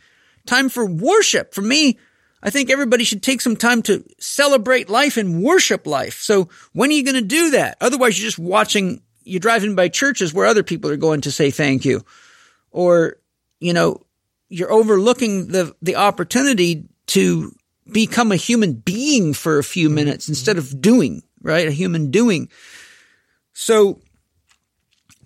Time for worship. For me, I think everybody should take some time to celebrate life and worship life. So when are you going to do that? Otherwise, you're just watching, you're driving by churches where other people are going to say thank you or you know you're overlooking the the opportunity to become a human being for a few minutes instead of doing right a human doing so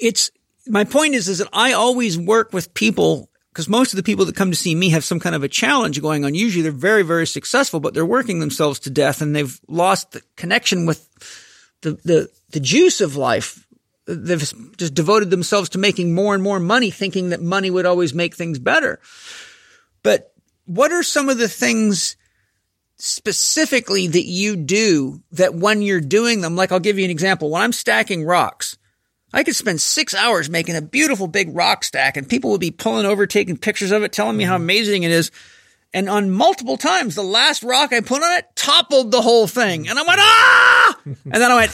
it's my point is, is that I always work with people because most of the people that come to see me have some kind of a challenge going on. Usually they're very, very successful, but they're working themselves to death and they've lost the connection with the, the, the juice of life. They've just devoted themselves to making more and more money, thinking that money would always make things better. But what are some of the things specifically that you do that when you're doing them, like I'll give you an example. When I'm stacking rocks, I could spend six hours making a beautiful big rock stack and people would be pulling over, taking pictures of it, telling me how amazing it is. And on multiple times, the last rock I put on it toppled the whole thing. And I went, ah! And then I went,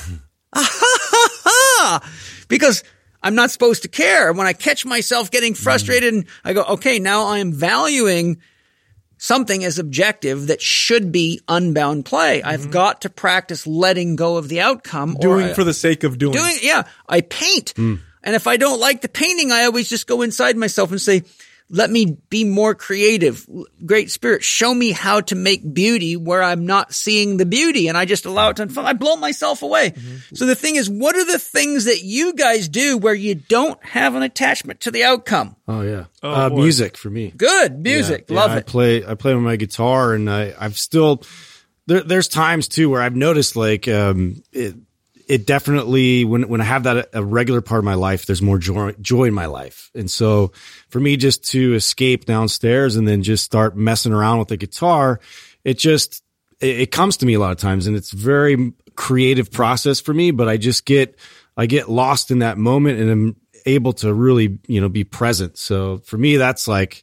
ah, ha, ha, ha, because I'm not supposed to care. When I catch myself getting frustrated and I go, okay, now I am valuing something as objective that should be unbound play. I've mm-hmm. got to practice letting go of the outcome. or Doing I- for the sake of doing. doing yeah i paint hmm. and if i don't like the painting i always just go inside myself and say let me be more creative. Great spirit show me how to make beauty where i'm not seeing the beauty. And i just allow it to unfold. I blow myself away. So the thing is what are the things that you guys do where you don't have an attachment to the outcome? Oh yeah, Oh, uh, music for me. good. Music. Yeah, love yeah, I it. play I play with my guitar, and I I've still there. There's times too where I've noticed like um it it definitely when when I have that a regular part of my life, there's more joy joy in my life, and so for me just to escape downstairs and then just start messing around with the guitar, it just it, it comes to me a lot of times, and it's very creative process for me. But I just get I get lost in that moment, and I'm able to really you know be present. So for me, that's like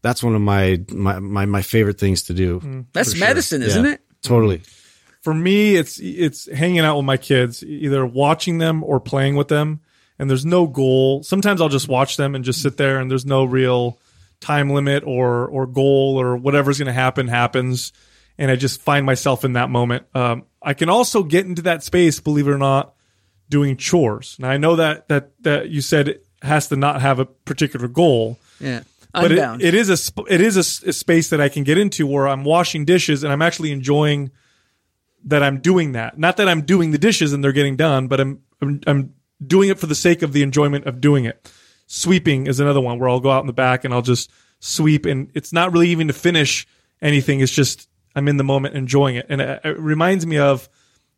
that's one of my my my, my favorite things to do. Mm. that's medicine isn't Yeah, it Totally. For me, it's it's hanging out with my kids, either watching them or playing with them. And there's no goal. Sometimes I'll just watch them and just sit there, and there's no real time limit or or goal or whatever's going to happen happens. And I just find myself in that moment. Um, I can also get into that space, believe it or not, doing chores. Now I know that that that you said it has to not have a particular goal yeah but it, it is a it is a a, space that I can get into where I'm washing dishes and I'm actually enjoying that I'm doing that. Not that I'm doing the dishes and they're getting done, but I'm I'm, I'm doing it for the sake of the enjoyment of doing it. Sweeping is another one where I'll go out in the back and I'll just sweep and it's not really even to finish anything. It's just I'm in the moment enjoying it, and it, it reminds me of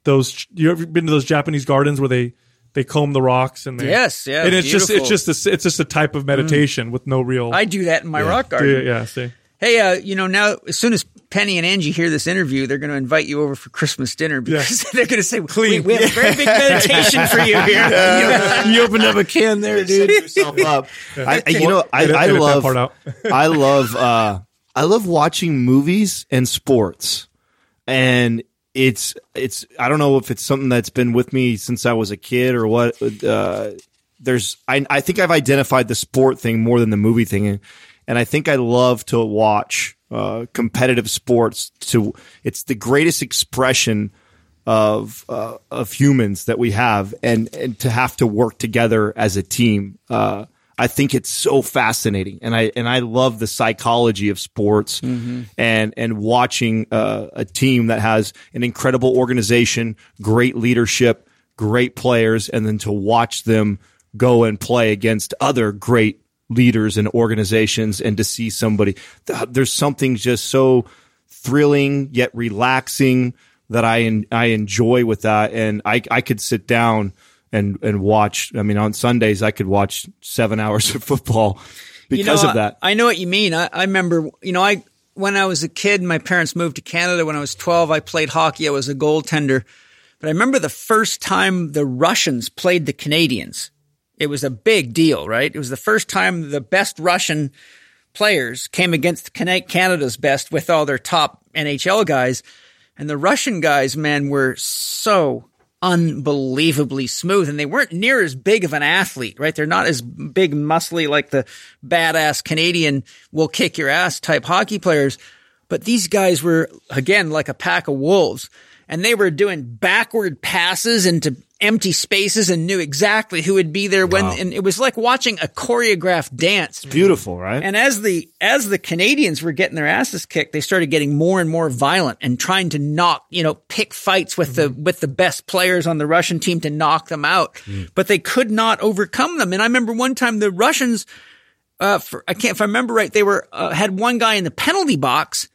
those. You ever been to those Japanese gardens where they they comb the rocks and they, Yes, yeah, and it's just it's just a, it's just a type of mm. meditation with no real i do that in my rock do garden yeah, see. Hey, uh, you know, now as soon as Penny and Angie hear this interview, they're going to invite you over for Christmas dinner because [laughs] they're going to say, Clean. We, we have a very big meditation for you here. [laughs] you opened up a can there, dude. yourself up. I, I- you know, I, I love. [laughs] I love, uh, I love watching movies and sports, and it's, it's. I don't know if it's something that's been with me since I was a kid or what. Uh, there's, I, I think I've identified the sport thing more than the movie thing, and, I think I love to watch uh, competitive sports. To, it's the greatest expression of uh, of humans that we have, and and to have to work together as a team. Uh, I think it's so fascinating, and I and I love the psychology of sports, and and watching uh, a team that has an incredible organization, great leadership, great players, and then to watch them go and play against other great leaders and organizations, and to see somebody. There's something just so thrilling yet relaxing that I I enjoy with that, and I I could sit down and and watch. I mean, on Sundays I could watch seven [laughs] hours of football because You know, of that. I, I know what you mean. I, I remember, you know, I when I was a kid, my parents moved to Canada. When I was 12, I played hockey. I was a goaltender. But I remember the first time the Russians played the Canadians. It was a big deal, right? It was the first time the best Russian players came against Canada's best with all their top NHL guys. And the Russian guys, man, were so unbelievably smooth and they weren't near as big of an athlete, right? They're not as big, muscly like the badass Canadian will kick your ass type hockey players. But these guys were, again, like a pack of wolves and they were doing backward passes into empty spaces and knew exactly who would be there when, and it was like watching a choreographed dance. Beautiful, right? And as the as the Canadians were getting their asses kicked, they started getting more and more violent and trying to knock, you know, pick fights with the with the best players on the Russian team to knock them out. But they could not overcome them. And I remember one time the Russians, uh, for, I can't if I remember right, they were uh, had one guy in the penalty box.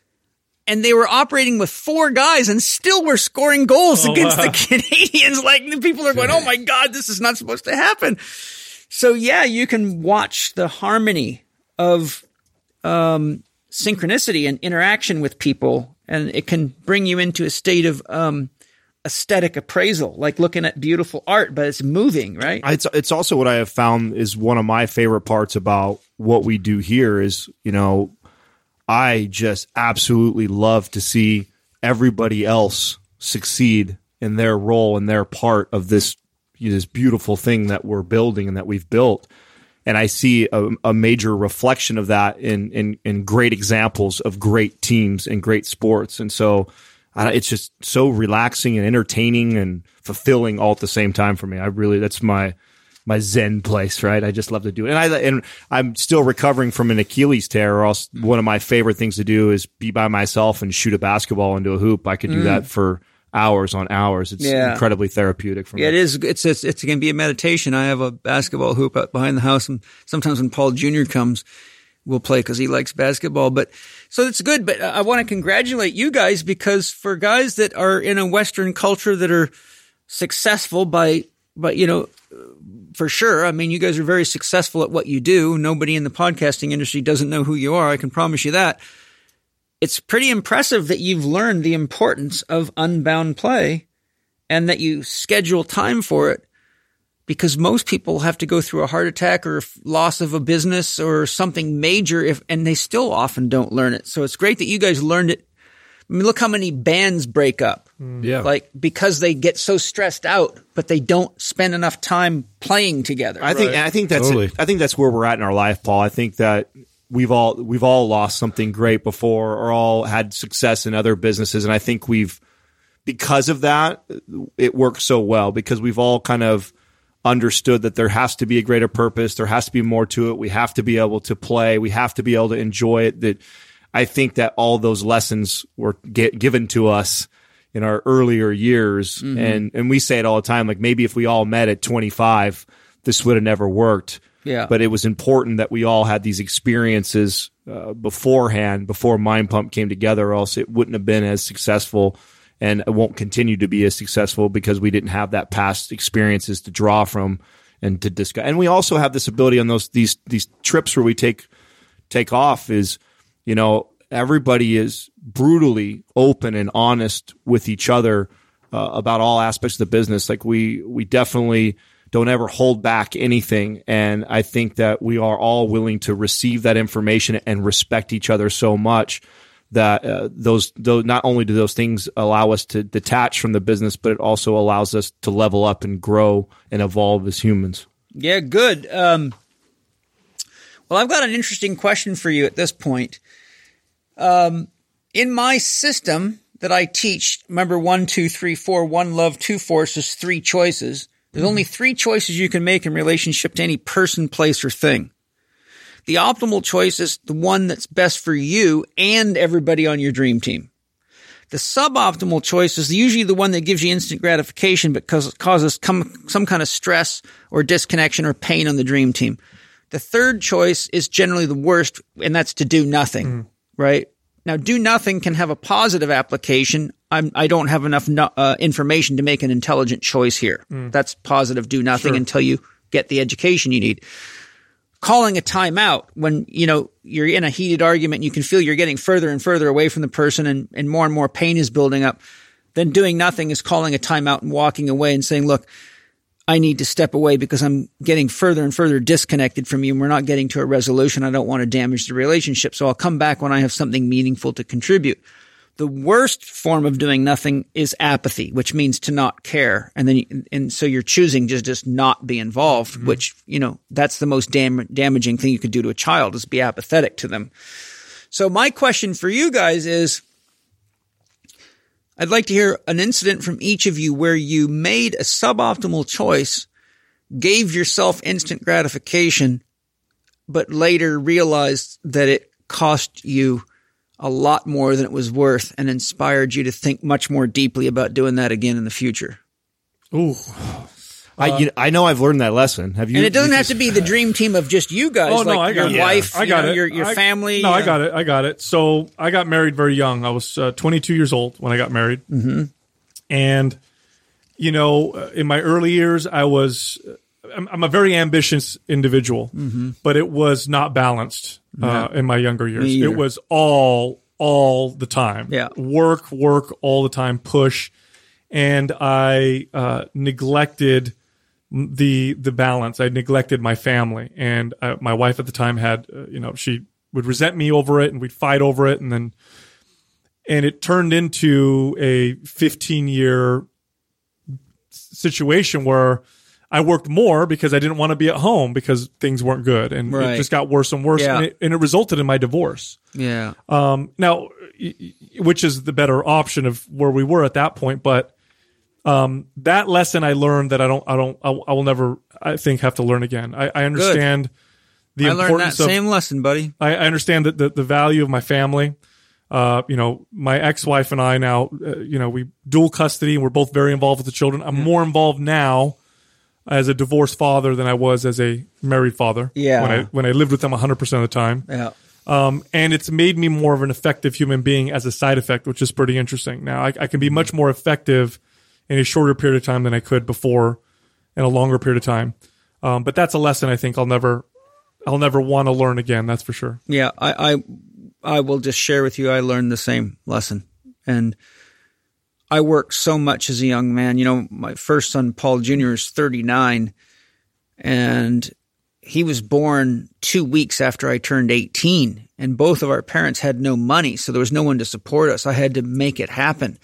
And they were operating with four guys and still were scoring goals against the [laughs] Canadians. Like the people are going, "Oh my god, this is not supposed to happen." So yeah, you can watch the harmony of um, synchronicity and interaction with people, and it can bring you into a state of um, aesthetic appraisal, like looking at beautiful art, but it's moving, right? it's it's also what I have found is one of my favorite parts about what we do here is you know I just absolutely love to see everybody else succeed in their role and their part of this this beautiful thing that we're building and that we've built. And I see a, a major reflection of that in, in in great examples of great teams and great sports. And so uh, it's just so relaxing and entertaining and fulfilling all at the same time for me. I really that's my my zen place, right? I just love to do it, and I and I'm still recovering from an Achilles tear. Or else one of my favorite things to do is be by myself and shoot a basketball into a hoop. I could do mm. that for hours on hours. It's Yeah. incredibly therapeutic for me. Yeah, it is. It's, it's, it's going to be a meditation. I have a basketball hoop out behind the house and sometimes when Paul Jr. comes, we'll play because he likes basketball. But so it's good. But I want to congratulate you guys because for guys that are in a Western culture that are successful by, but you know, for sure. I mean, you guys are very successful at what you do. Nobody in the podcasting industry doesn't know who you are. I can promise you that. It's pretty impressive that you've learned the importance of unbound play and that you schedule time for it because most people have to go through a heart attack or loss of a business or something major if and they still often don't learn it. So it's great that you guys learned it. I mean, look how many bands break up. Mm. Yeah. Like because they get so stressed out, but they don't spend enough time playing together. I think and I think that's Totally. I think that's where we're at in our life, Paul. I think that we've all we've all lost something great before or all had success in other businesses and I think we've because of that it works so well because we've all kind of understood that there has to be a greater purpose, there has to be more to it. We have to be able to play, we have to be able to enjoy it that I think that all those lessons were get, given to us in our earlier years. And and we say it all the time like maybe if we all met at 25 this would have never worked. Yeah. but it was important that we all had these experiences uh, beforehand before mind pump came together or else it wouldn't have been as successful and it won't continue to be as successful because we didn't have that past experiences to draw from and to discuss. And we also have this ability on those these these trips where we take take off is, you know, everybody is brutally open and honest with each other uh, about all aspects of the business. Like we, we definitely don't ever hold back anything. And I think that we are all willing to receive that information and respect each other so much that uh, those, those, not only do those things allow us to detach from the business, but it also allows us to level up and grow and evolve as humans. Yeah, good. Um, well, I've got an interesting question for you at this point. Um, in my system that I teach, remember one, two, three, four, one love, two forces, three choices. There's only three choices you can make in relationship to any person, place, or thing. The optimal choice is the one that's best for you and everybody on your dream team. The suboptimal choice is usually the one that gives you instant gratification, but cause, causes some kind of stress or disconnection or pain on the dream team. The third choice is generally the worst, and that's to do nothing, mm. right? Now, do nothing can have a positive application. I'm, I don't have enough no, uh, information to make an intelligent choice here. That's positive do nothing until you get the education you need calling a timeout when you know you're in a heated argument and you can feel you're getting further and further away from the person and, and more and more pain is building up then doing nothing is calling a timeout and walking away and saying look i need to step away because i'm getting further and further disconnected from you. And we're not getting to a resolution. I don't want to damage the relationship. So i'll come back when i have something meaningful to contribute. The worst form of doing nothing is apathy, which means to not care. And then, and so you're choosing to just not be involved, mm-hmm. which, you know, that's the most dam- damaging thing you could do to a child is be apathetic to them. So my question for you guys is, I'd like to hear an incident from each of you where you made a suboptimal choice, gave yourself instant gratification, but later realized that it cost you a lot more than it was worth and inspired you to think much more deeply about doing that again in the future. Ooh. I you know, I know I've learned that lesson. Have you? And it doesn't you have to be the dream team of just you guys, Oh like no, I your got it. wife, I you got know, it. your your I- family. No, I uh, got it. I got it. So I got married very young. I was uh, 22 years old when I got married, mm-hmm. and you know, uh, in my early years, I was. I'm, I'm a very ambitious individual, Mm-hmm. but it was not balanced uh, in my younger years. Me. It was all all the time. Yeah. work, work all the time, push, and I uh, neglected the the balance. I neglected my family, and uh, my wife at the time had, uh, you know, she would resent me over it, and we'd fight over it, and then, and it turned into a 15 year situation where I worked more because I didn't want to be at home because things weren't good, and Right. it just got worse and worse, Yeah. and, it, and it resulted in my divorce. Yeah. Um, now, which is the better option of where we were at that point, but um, that lesson I learned that I don't, I don't, I, will- I will never, I think, have to learn again. I, I understand the I learned that importance of. same lesson, buddy. I, I understand that the, the value of my family. Uh, you know, my ex-wife and I now, uh, you know, we dual custody and we're both very involved with the children. I'm more involved now as a divorced father than I was as a married father. Yeah. When I when I lived with them 100 percent of the time. Yeah. Um, and it's made me more of an effective human being as a side effect, which is pretty interesting. Now I, I can be much more effective in a shorter period of time than I could before in a longer period of time. Um, but that's a lesson I think I'll never, I'll never want to learn again. That's for sure. Yeah, I, I I will just share with you I learned the same lesson. And I worked so much as a young man. You know, my first son Paul Jr. is 39 and he was born 2 weeks after I turned 18 and both of our parents had no money, so there was no one to support us. I had to make it happen.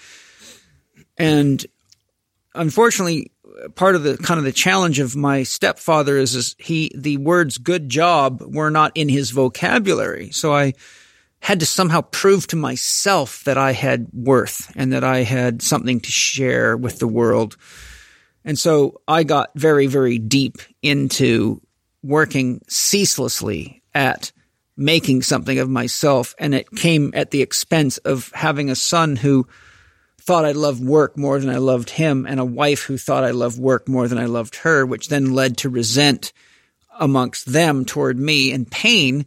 And unfortunately, part of the kind of the challenge of my stepfather is, is he the words good job were not in his vocabulary. So I had to somehow prove to myself that I had worth and that I had something to share with the world. And so I got very, very deep into working ceaselessly at making something of myself. And it came at the expense of having a son who thought I loved work more than I loved him, and a wife who thought I loved work more than I loved her, which then led to resent amongst them toward me and pain.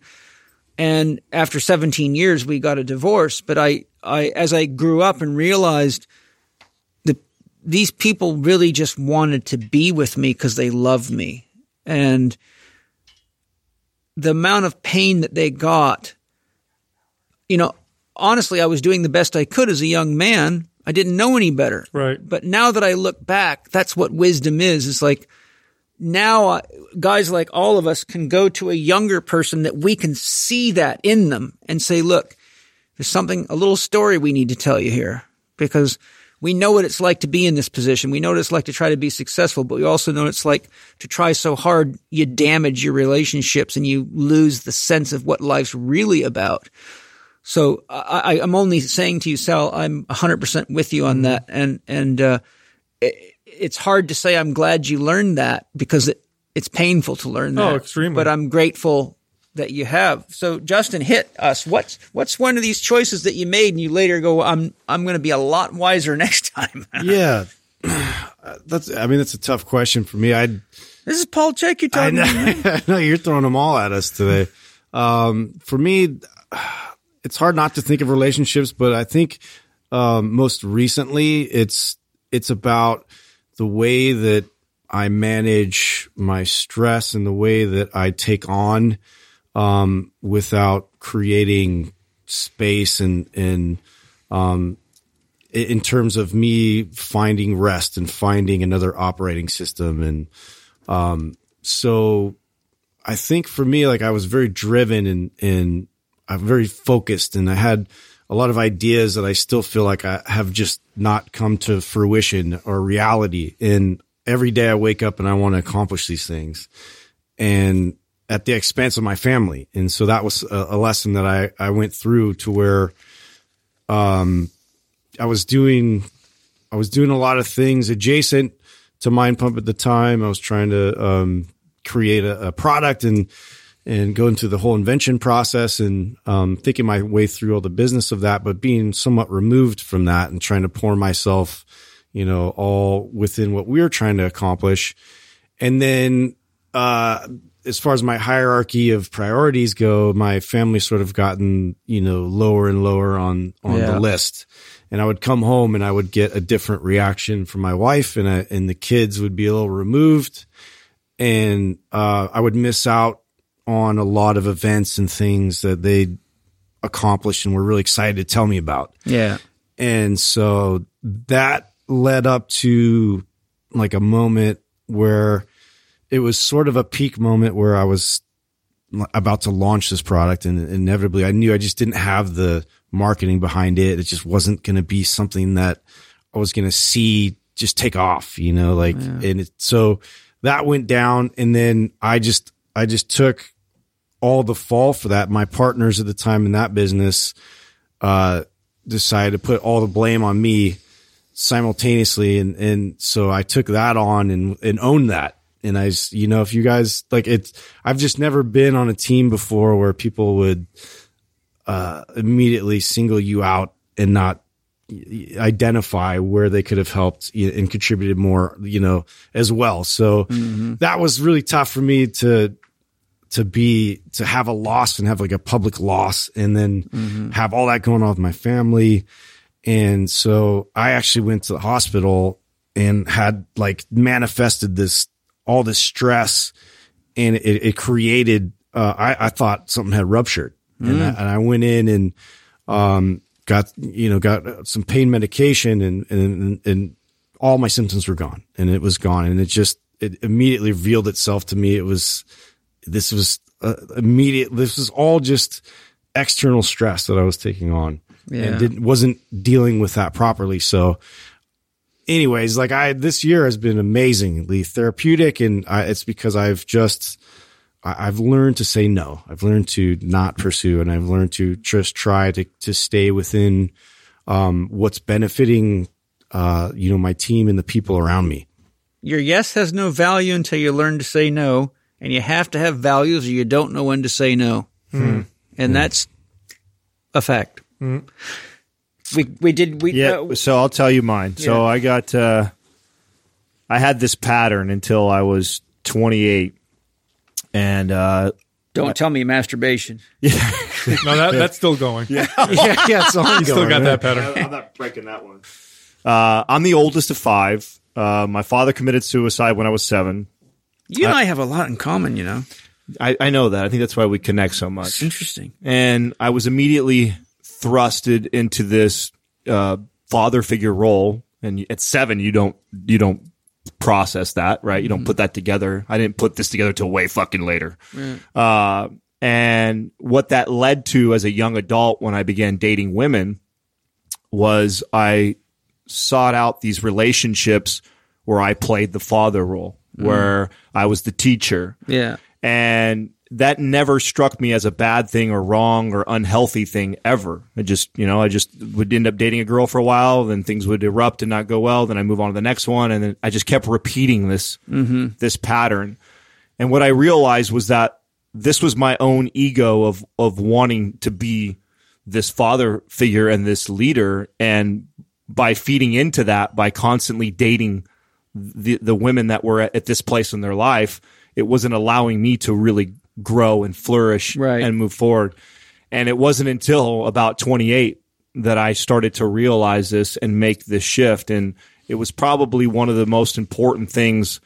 And after 17 years, we got a divorce. But I, I, as I grew up and realized that these people really just wanted to be with me because they loved me. And the amount of pain that they got, you know, honestly, I was doing the best I could as a young man. I didn't know any better. Right. But now that I look back, that's what wisdom is. It's like now uh, guys like all of us can go to a younger person that we can see that in them and say, look, there's something, a little story we need to tell you here because we know what it's like to be in this position. We know what it's like to try to be successful, but we also know what it's like to try so hard you damage your relationships and you lose the sense of what life's really about. So I, I, I'm only saying to you, Sal, I'm 100% with you on that. And, and, uh, it, it's hard to say I'm glad you learned that because it, it's painful to learn that. Oh, extremely. But I'm grateful that you have. So Justin, hit us. What's, what's one of these choices that you made and you later go, I'm, I'm going to be a lot wiser [laughs] next time. [laughs] yeah. [clears throat] That's, I mean, that's a tough question for me. I'd, this is Paul Chek you're I talking know, to. [laughs] I know you're throwing them all at us today. Um, for me, it's hard not to think of relationships, but I think um, most recently it's it's about the way that I manage my stress and the way that I take on um, without creating space and and um, in terms of me finding rest and finding another operating system. And um, so I think for me, like I was very driven and, and I'm very focused and I had a lot of ideas that I still feel like I have just not come to fruition or reality. And every day I wake up and I want to accomplish these things and at the expense of my family. And so that was a, a lesson that I, I went through to where, um, I was doing, I was doing a lot of things adjacent to Mind Pump at the time. I was trying to um, create a, a product and and going through the whole invention process and um, thinking my way through all the business of that, but being somewhat removed from that and trying to pour myself, you know, all within what we were trying to accomplish. And then, uh, as far as my hierarchy of priorities go, my family sort of gotten, you know, lower and lower on, on Yeah. the list. And I would come home and I would get a different reaction from my wife and I, and the kids would be a little removed and, uh, I would miss out on a lot of events and things that they accomplished and were really excited to tell me about. Yeah. And so that led up to like a moment where it was sort of a peak moment where I was about to launch this product and inevitably I knew I just didn't have the marketing behind it. It just wasn't going to be something that I was going to see just take off, you know, like, and it, so that went down and then I just, I just took all the fall for that. My partners at the time in that business, uh, decided to put all the blame on me simultaneously. And, and so I took that on and, and owned that. And I, you know, if you guys like it's, I've just never been on a team before where people would, uh, immediately single you out and not identify where they could have helped and contributed more, you know, as well. So that was really tough for me to, to be to have a loss and have like a public loss and then have all that going on with my family. And so i actually went to the hospital and had like manifested this all this stress and it, it created uh, I, I thought something had ruptured. And, I, and i went in and um got you know got some pain medication and and and all my symptoms were gone and it was gone. And it just it immediately revealed itself to me. It was this was uh, immediate. This was all just external stress that I was taking on Yeah. and didn't, wasn't dealing with that properly. So anyways, like I, this year has been amazingly therapeutic and I, it's because I've just, I, I've learned to say no. I've learned to not pursue and I've learned to just try to, to stay within, um, what's benefiting, uh, you know, my team and the people around me. Your yes has no value until you learn to say no, and you have to have values or you don't know when to say no. And that's a fact. We we did we Yeah. uh, so I'll tell you mine. So I got, uh, I had this pattern until I was 28. And, uh, don't tell me masturbation. [laughs] Yeah. no, that, that's still going. Yeah. [laughs] yeah, yeah, it's ongoing. Still got that pattern. I'm not breaking that one. Uh, I'm the oldest of five. Uh, my father committed suicide when I was seven. You and I have a lot in common, you know. I, I know that. I think that's why we connect so much. Interesting. and I was immediately thrusted into this uh, father figure role. And at seven, you don't you don't process that, right? You don't put that together. I didn't put this together till way fucking later. Uh, and what that led to as a young adult when I began dating women was I sought out these relationships where I played the father role, Mm. where I was the teacher, Yeah. and that never struck me as a bad thing or wrong or unhealthy thing ever. I just, you know, I just would end up dating a girl for a while, then things would erupt and not go well. Then I move on to the next one, and then I just kept repeating this mm-hmm. this pattern. And what I realized was that this was my own ego of of wanting to be this father figure and this leader, and by feeding into that, by constantly dating the the women that were at, at this place in their life, it wasn't allowing me to really grow and flourish Right. and move forward. And it wasn't until about 28 that I started to realize this and make this shift. And it was probably one of the most important things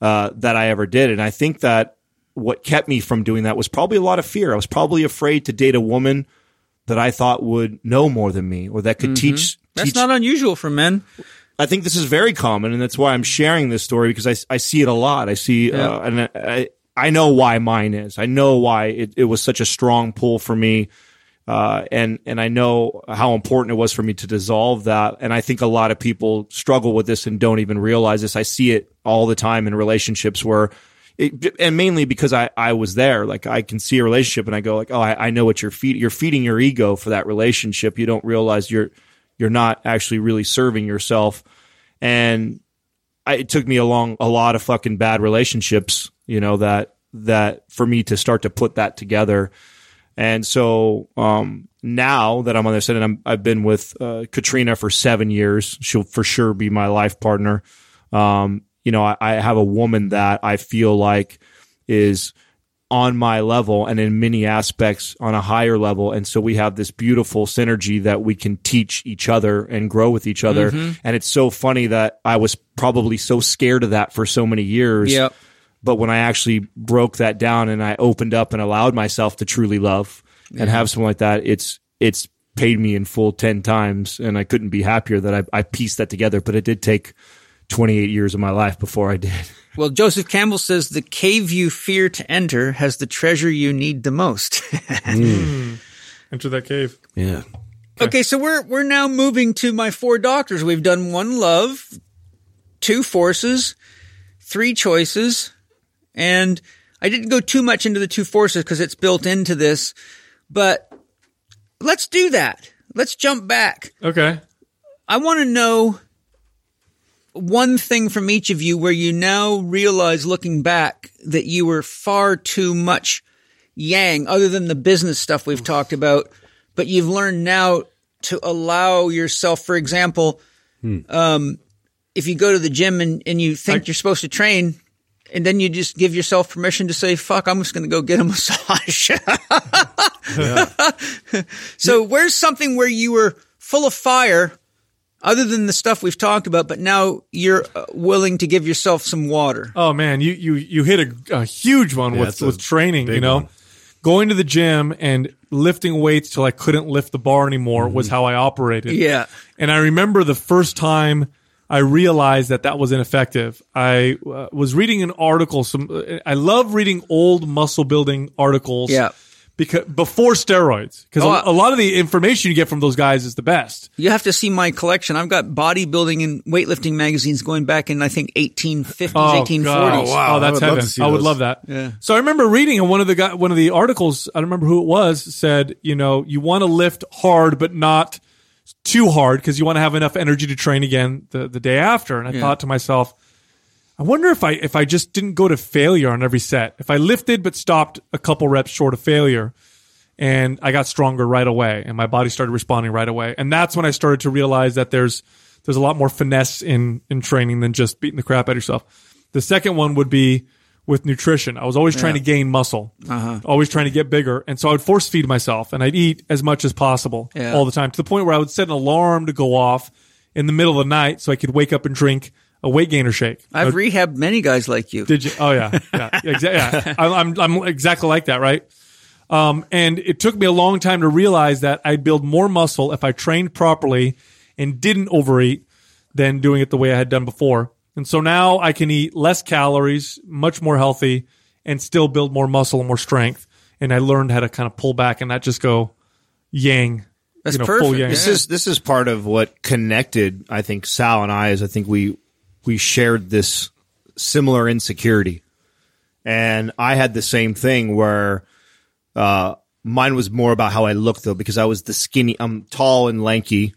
uh, that I ever did. And I think that what kept me from doing that was probably a lot of fear. I was probably afraid to date a woman that I thought would know more than me or that could teach. That's teach not unusual for men. I think this is very common, and that's why I'm sharing this story because I, I see it a lot. I see, uh, and I, I know why mine is. I know why it, it was such a strong pull for me, uh, and and I know how important it was for me to dissolve that. And I think a lot of people struggle with this and don't even realize this. I see it all the time in relationships where. It, and mainly because I, I was there, like I can see a relationship and I go like, oh, I, I know what you're feeding. You're feeding your ego for that relationship. You don't realize you're, you're not actually really serving yourself. And I, it took me along a lot of fucking bad relationships, you know, that, that for me to start to put that together. And so, um, now that I'm on this and I'm, I've been with, uh, Katrina for seven years. She'll for sure be my life partner. Um, you know, I, I have a woman that I feel like is on my level and in many aspects on a higher level. And so we have this beautiful synergy that we can teach each other and grow with each other. Mm-hmm. And it's so funny that I was probably so scared of that for so many years. Yep. But when I actually broke that down and I opened up and allowed myself to truly love and have someone like that, it's, it's paid me in full 10 times. And I couldn't be happier that I, I pieced that together, but it did take 28 years of my life before I did. [laughs] Well, Joseph Campbell says the cave you fear to enter has the treasure you need the most. [laughs] Hmm. Enter that cave. Yeah. okay, so we're we're now moving to my four doctors. We've done one love, two forces, three choices, and I didn't go too much into the two forces because it's built into this, but let's do that. Let's jump back. Okay. I want to know one thing from each of you where you now realize looking back that you were far too much yang other than the business stuff we've talked about, but you've learned now to allow yourself, for example, um, if you go to the gym and, and you think you're supposed to train, and then you just give yourself permission to say, fuck, I'm just going to go get a [laughs] massage. [laughs] so where's something where you were full of fire other than the stuff we've talked about, but now you're uh, willing to give yourself some water? Oh man, you you you hit a, a huge one with with training. You know, one. going to the gym and lifting weights till I couldn't lift the bar anymore was how I operated. Yeah. And I remember the first time I realized that that was ineffective. I uh, was reading an article. Some uh, I love reading old muscle building articles. Yeah. Because before steroids, because Oh, a, a lot of the information you get from those guys is the best. You have to see my collection. I've got bodybuilding and weightlifting magazines going back in, I think, 1850s, Oh, 1840s. God. Oh, wow. Oh, that's I heaven. I would love that. Yeah. So I remember reading in one of the guy, one of the articles. I don't remember who it was. Said you know you want to lift hard, but not too hard because you want to have enough energy to train again the, the day after. And I Yeah. thought to myself, I wonder if I if I just didn't go to failure on every set. If I lifted but stopped a couple reps short of failure, and I got stronger right away, and my body started responding right away. And that's when I started to realize that there's there's a lot more finesse in in training than just beating the crap out of yourself. The second one would be with nutrition. I was always trying to gain muscle, Uh-huh. always trying to get bigger, and so I would force feed myself, and I'd eat as much as possible Yeah. all the time to the point where I would set an alarm to go off in the middle of the night so I could wake up and drink a weight gainer shake. I've rehabbed many guys like you. Did you? Oh yeah, yeah, [laughs] exactly. Yeah. I'm, I'm I'm exactly like that, right? Um, and it took me a long time to realize that I'd build more muscle if I trained properly and didn't overeat than doing it the way I had done before. And so now I can eat less calories, much more healthy, and still build more muscle and more strength. And I learned how to kind of pull back and not just go yang. That's you know, perfect. Full yang. This is this is part of what connected. I think Sal and I is I think we we shared this similar insecurity, and I had the same thing where uh, mine was more about how I looked though because I was the skinny. I'm tall and lanky,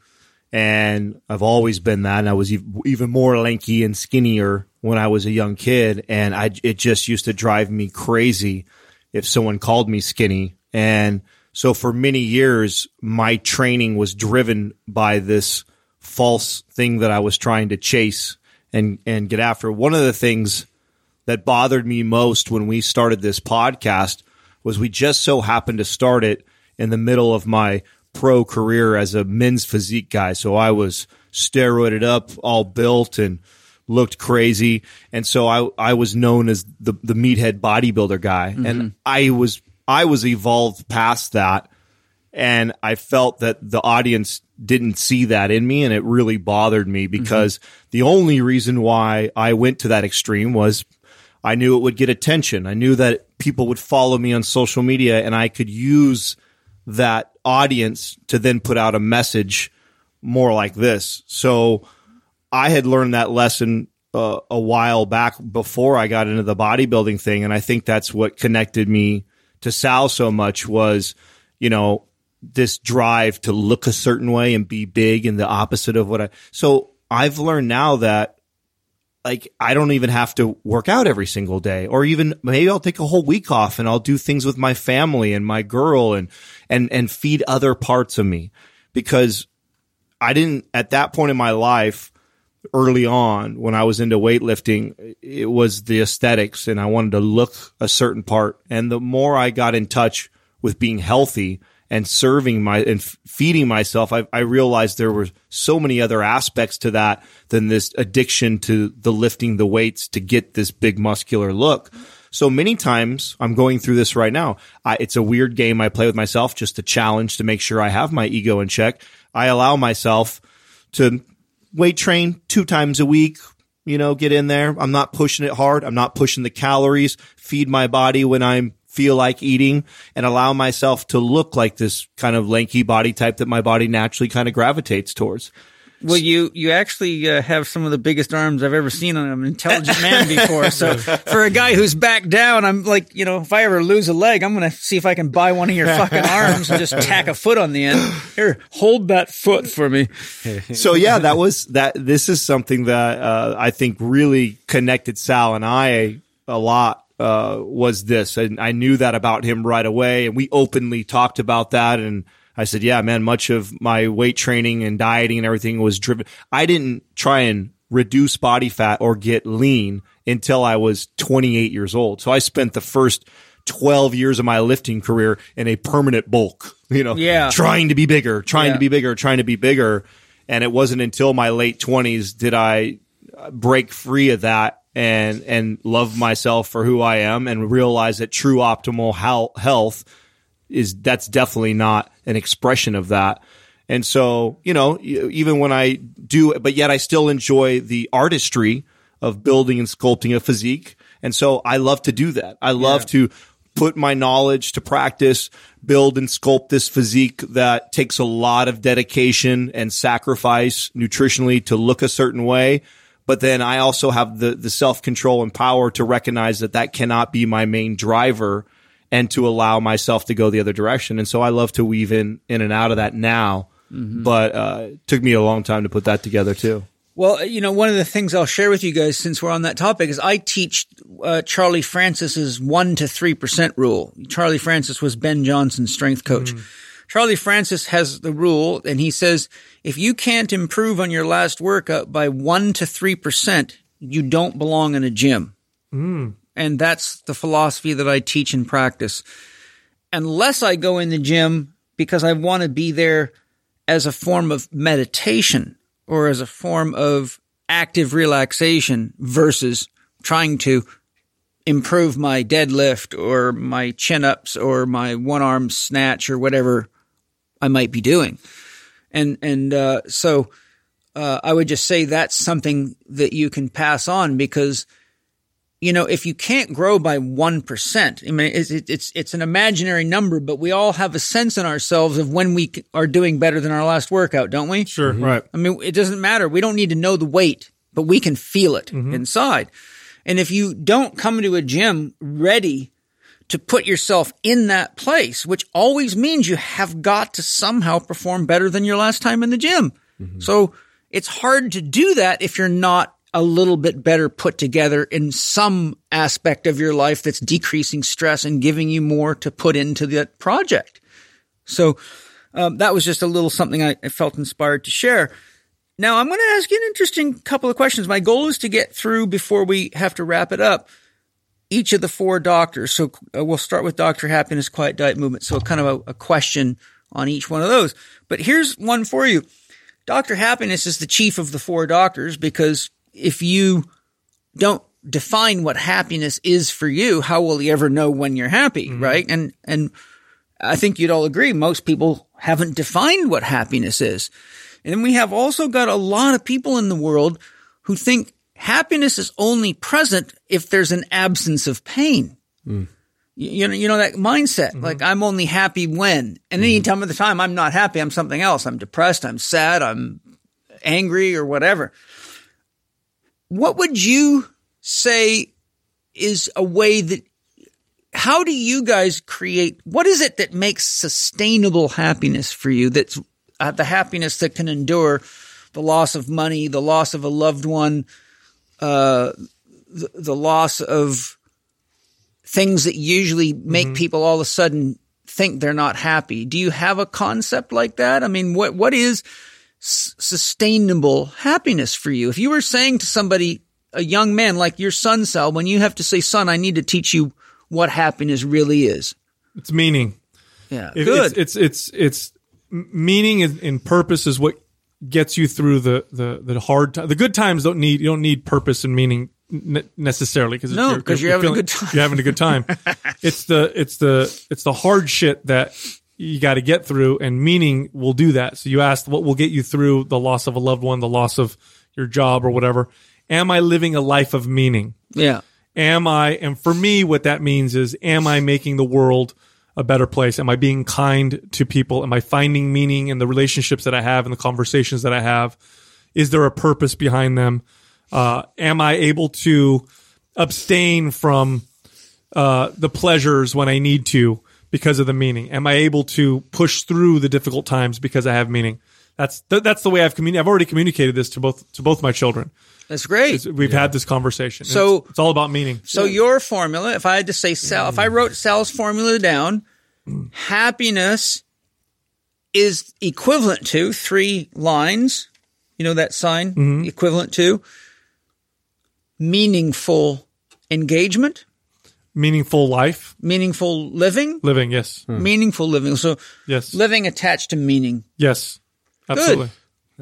and I've always been that. And I was even more lanky and skinnier when I was a young kid, and I it just used to drive me crazy if someone called me skinny. And so for many years, my training was driven by this false thing that I was trying to chase and, and get after. One of the things that bothered me most when we started this podcast was we just so happened to start it in the middle of my pro career as a men's physique guy. So I was steroided up, all built and looked crazy. And so I, I was known as the, the meathead bodybuilder guy. Mm-hmm. And I was, I was evolved past that. And I felt that the audience didn't see that in me. And it really bothered me because the only reason why I went to that extreme was I knew it would get attention. I knew that people would follow me on social media and I could use that audience to then put out a message more like this. So I had learned that lesson uh, a while back before I got into the bodybuilding thing. And I think that's what connected me to Sal so much was, you know, this drive to look a certain way and be big and the opposite of what I, so I've learned now that like I don't even have to work out every single day or even maybe I'll take a whole week off and I'll do things with my family and my girl and and and feed other parts of me because I didn't at that point in my life early on when I was into weightlifting it was the aesthetics and I wanted to look a certain part. And the more I got in touch with being healthy and serving my and feeding myself, I, I realized there were so many other aspects to that than this addiction to the lifting the weights to get this big muscular look. So many times I'm going through this right now. I, it's a weird game I play with myself, just a challenge to make sure I have my ego in check. I allow myself to weight train two times a week, you know, get in there. I'm not pushing it hard. I'm not pushing the calories, feed my body when I'm feel like eating and allow myself to look like this kind of lanky body type that my body naturally kind of gravitates towards. Well, you you actually uh, have some of the biggest arms I've ever seen on an intelligent man [laughs] before. So for a guy who's back down, I'm like, you know, if I ever lose a leg, I'm gonna see if I can buy one of your fucking arms and just tack a foot on the end. Here, hold that foot for me. [laughs] so yeah, that was that. This is something that uh, I think really connected Sal and I a lot. Uh, was this, and I knew that about him right away, and we openly talked about that. And I said, "Yeah, man, much of my weight training and dieting and everything was driven. I didn't try and reduce body fat or get lean until I was 28 years old. So I spent the first 12 years of my lifting career in a permanent bulk, [laughs] you know, Yeah. trying to be bigger, trying Yeah. to be bigger, trying to be bigger. And it wasn't until my late twenties did I break free of that and, and love myself for who I am and realize that true optimal health is that's definitely not an expression of that. And so, you know, even when I do, but yet I still enjoy the artistry of building and sculpting a physique. And so I love to do that. I love to put my knowledge to practice, build and sculpt this physique that takes a lot of dedication and sacrifice nutritionally to look a certain way. But then I also have the, the self control and power to recognize that that cannot be my main driver and to allow myself to go the other direction. And so I love to weave in, in and out of that now. But, uh, it took me a long time to put that together too. Well, you know, one of the things I'll share with you guys since we're on that topic is I teach uh, Charlie Francis's one to three percent rule. Charlie Francis was Ben Johnson's strength coach. Charlie Francis has the rule, and he says if you can't improve on your last workout by one to three percent, you don't belong in a gym. Hmm. And that's the philosophy that I teach and practice. Unless I go in the gym because I want to be there as a form of meditation or as a form of active relaxation versus trying to improve my deadlift or my chin ups or my one arm snatch or whatever I might be doing. And, and, uh, so, uh, I would just say that's something that you can pass on because, you know, if you can't grow by 1%, I mean, it's, it's, it's an imaginary number, but we all have a sense in ourselves of when we are doing better than our last workout, don't we? Sure. Right. I mean, it doesn't matter. We don't need to know the weight, but we can feel it inside. And if you don't come to a gym ready to put yourself in that place, which always means you have got to somehow perform better than your last time in the gym. So it's hard to do that if you're not a little bit better put together in some aspect of your life that's decreasing stress and giving you more to put into that project. So um, that was just a little something I, I felt inspired to share. Now I'm going to ask you an interesting couple of questions. My goal is to get through before we have to wrap it up. Each of the four doctors. So uh, we'll start with Doctor Happiness, Quiet Diet Movement. So kind of a, a question on each one of those. But here's one for you. Doctor Happiness is the chief of the four doctors because if you don't define what happiness is for you, how will you ever know when you're happy, right? And and I think you'd all agree most people haven't defined what happiness is. And then we have also got a lot of people in the world who think happiness is only present if there's an absence of pain. Mm. You, you know, you know that mindset. Mm-hmm. Like I'm only happy when, and any mm-hmm. time of the time I'm not happy, I'm something else. I'm depressed. I'm sad. I'm angry or whatever. What would you say is a way that how do you guys create? What is it that makes sustainable happiness for you? That's uh, the happiness that can endure the loss of money, the loss of a loved one, uh, the, the loss of things that usually make people all of a sudden think they're not happy. Do you have a concept like that? I mean, what what is s- sustainable happiness for you? If you were saying to somebody, a young man like your son, Sal, when you have to say, "Son, I need to teach you what happiness really is," It's meaning. yeah, It- good. It's, it's, it's, it's meaning and purpose is what gets you through the, the, the hard time. The good times don't need, you don't need purpose and meaning ne- necessarily because No, 'cause you're having a good time. You're having a good time. [laughs] it's the, it's the, it's the hard shit that you got to get through and meaning will do that. So you asked what will get you through the loss of a loved one, the loss of your job or whatever. Am I living a life of meaning? yeah, am I, and for me, what that means is, am I making the world a better place? Am I being kind to people? Am I finding meaning in the relationships that I have and the conversations that I have? Is there a purpose behind them? Uh, am I able to abstain from uh, the pleasures when I need to because of the meaning? Am I able to push through the difficult times because I have meaning? That's th- that's the way I've communicated. I've already communicated this to both to both my children. That's great. We've had this conversation. So- it's, it's all about meaning. So your formula, if I had to say Sal, if I wrote Sal's formula down, happiness is equivalent to three lines. You know that sign mm-hmm. equivalent to meaningful engagement, meaningful life meaningful living, living. Yes, hmm. meaningful living. So yes, living attached to meaning. yes, absolutely.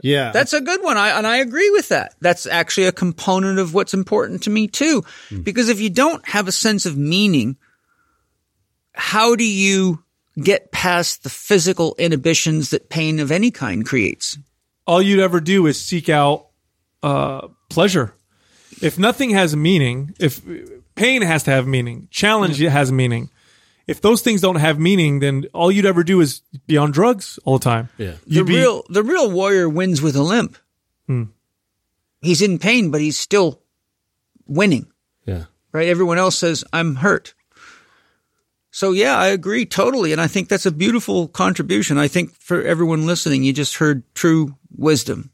Yeah. That's a good one. I, and I agree with that. That's actually a component of what's important to me too. Because if you don't have a sense of meaning, how do you get past the physical inhibitions that pain of any kind creates? All you'd ever do is seek out uh, pleasure. If nothing has meaning, if pain has to have meaning, challenge has meaning. If those things don't have meaning, then all you'd ever do is be on drugs all the time. Yeah. The You'd be, real, the real warrior wins with a limp. Hmm. He's in pain, but he's still winning. yeah. right? Everyone else says, I'm hurt. So yeah, I agree totally. And I think that's a beautiful contribution. I think for everyone listening, you just heard true wisdom.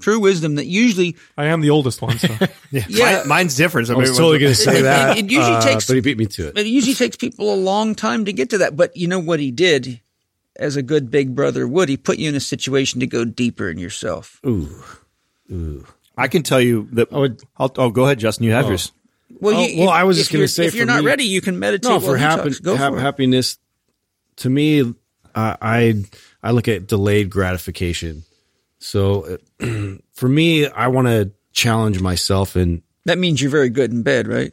True wisdom that usually, I am the oldest one, so [laughs] yeah, Mine- mine's different. So I was totally going to say It- [laughs] that. it- it usually uh, takes- but he beat me to it. it usually takes people a long time to get to that. But you know what he did as a good big brother would? He put you in a situation to go deeper in yourself. Ooh, ooh. I can tell you that. would- I'll, oh, go ahead, Justin. You have yours. Well, Oh, you, well, I was just gonna say if you're for not me- ready, you can meditate. No, while for he happen, talks. Go hap- for it. happiness, to me, uh, I I look at delayed gratification. So [clears throat] for me, I want to challenge myself and That means you're very good in bed, right?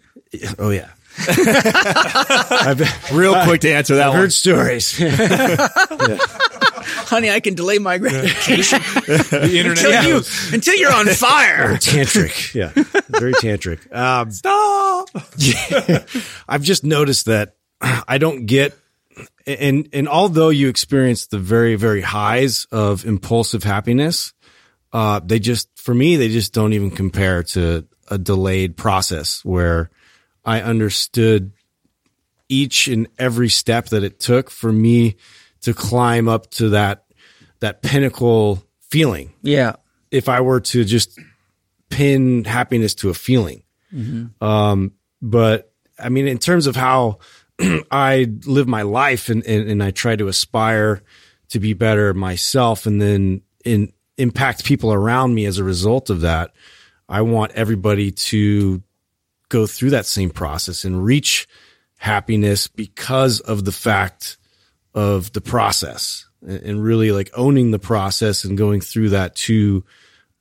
oh yeah, [laughs] I've, [laughs] Real quick to answer that I've one. heard stories. [laughs] Honey, I can delay my gratification the internet until, you, until you're on fire. tantric, yeah, very tantric. Um, Stop. I've just noticed that I don't get and and although you experience the very very highs of impulsive happiness, uh, they just for me they just don't even compare to a delayed process where I understood each and every step that it took for me to climb up to that that pinnacle feeling Yeah. if I were to just pin happiness to a feeling. Um, but I mean, in terms of how [clears throat] I live my life and, and, and I try to aspire to be better myself and then in, impact people around me as a result of that, I want everybody to go through that same process and reach happiness because of the fact of the process and really like owning the process and going through that to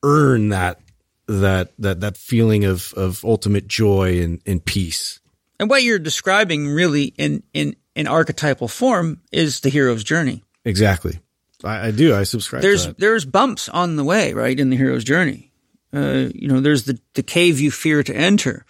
earn that that that that feeling of of ultimate joy and, and peace. And what you're describing really in, in, in archetypal form is the hero's journey. Exactly. I, I do. I subscribe There's, to that. there's bumps on the way, right? In the hero's journey. Uh, you know, there's the, the cave you fear to enter.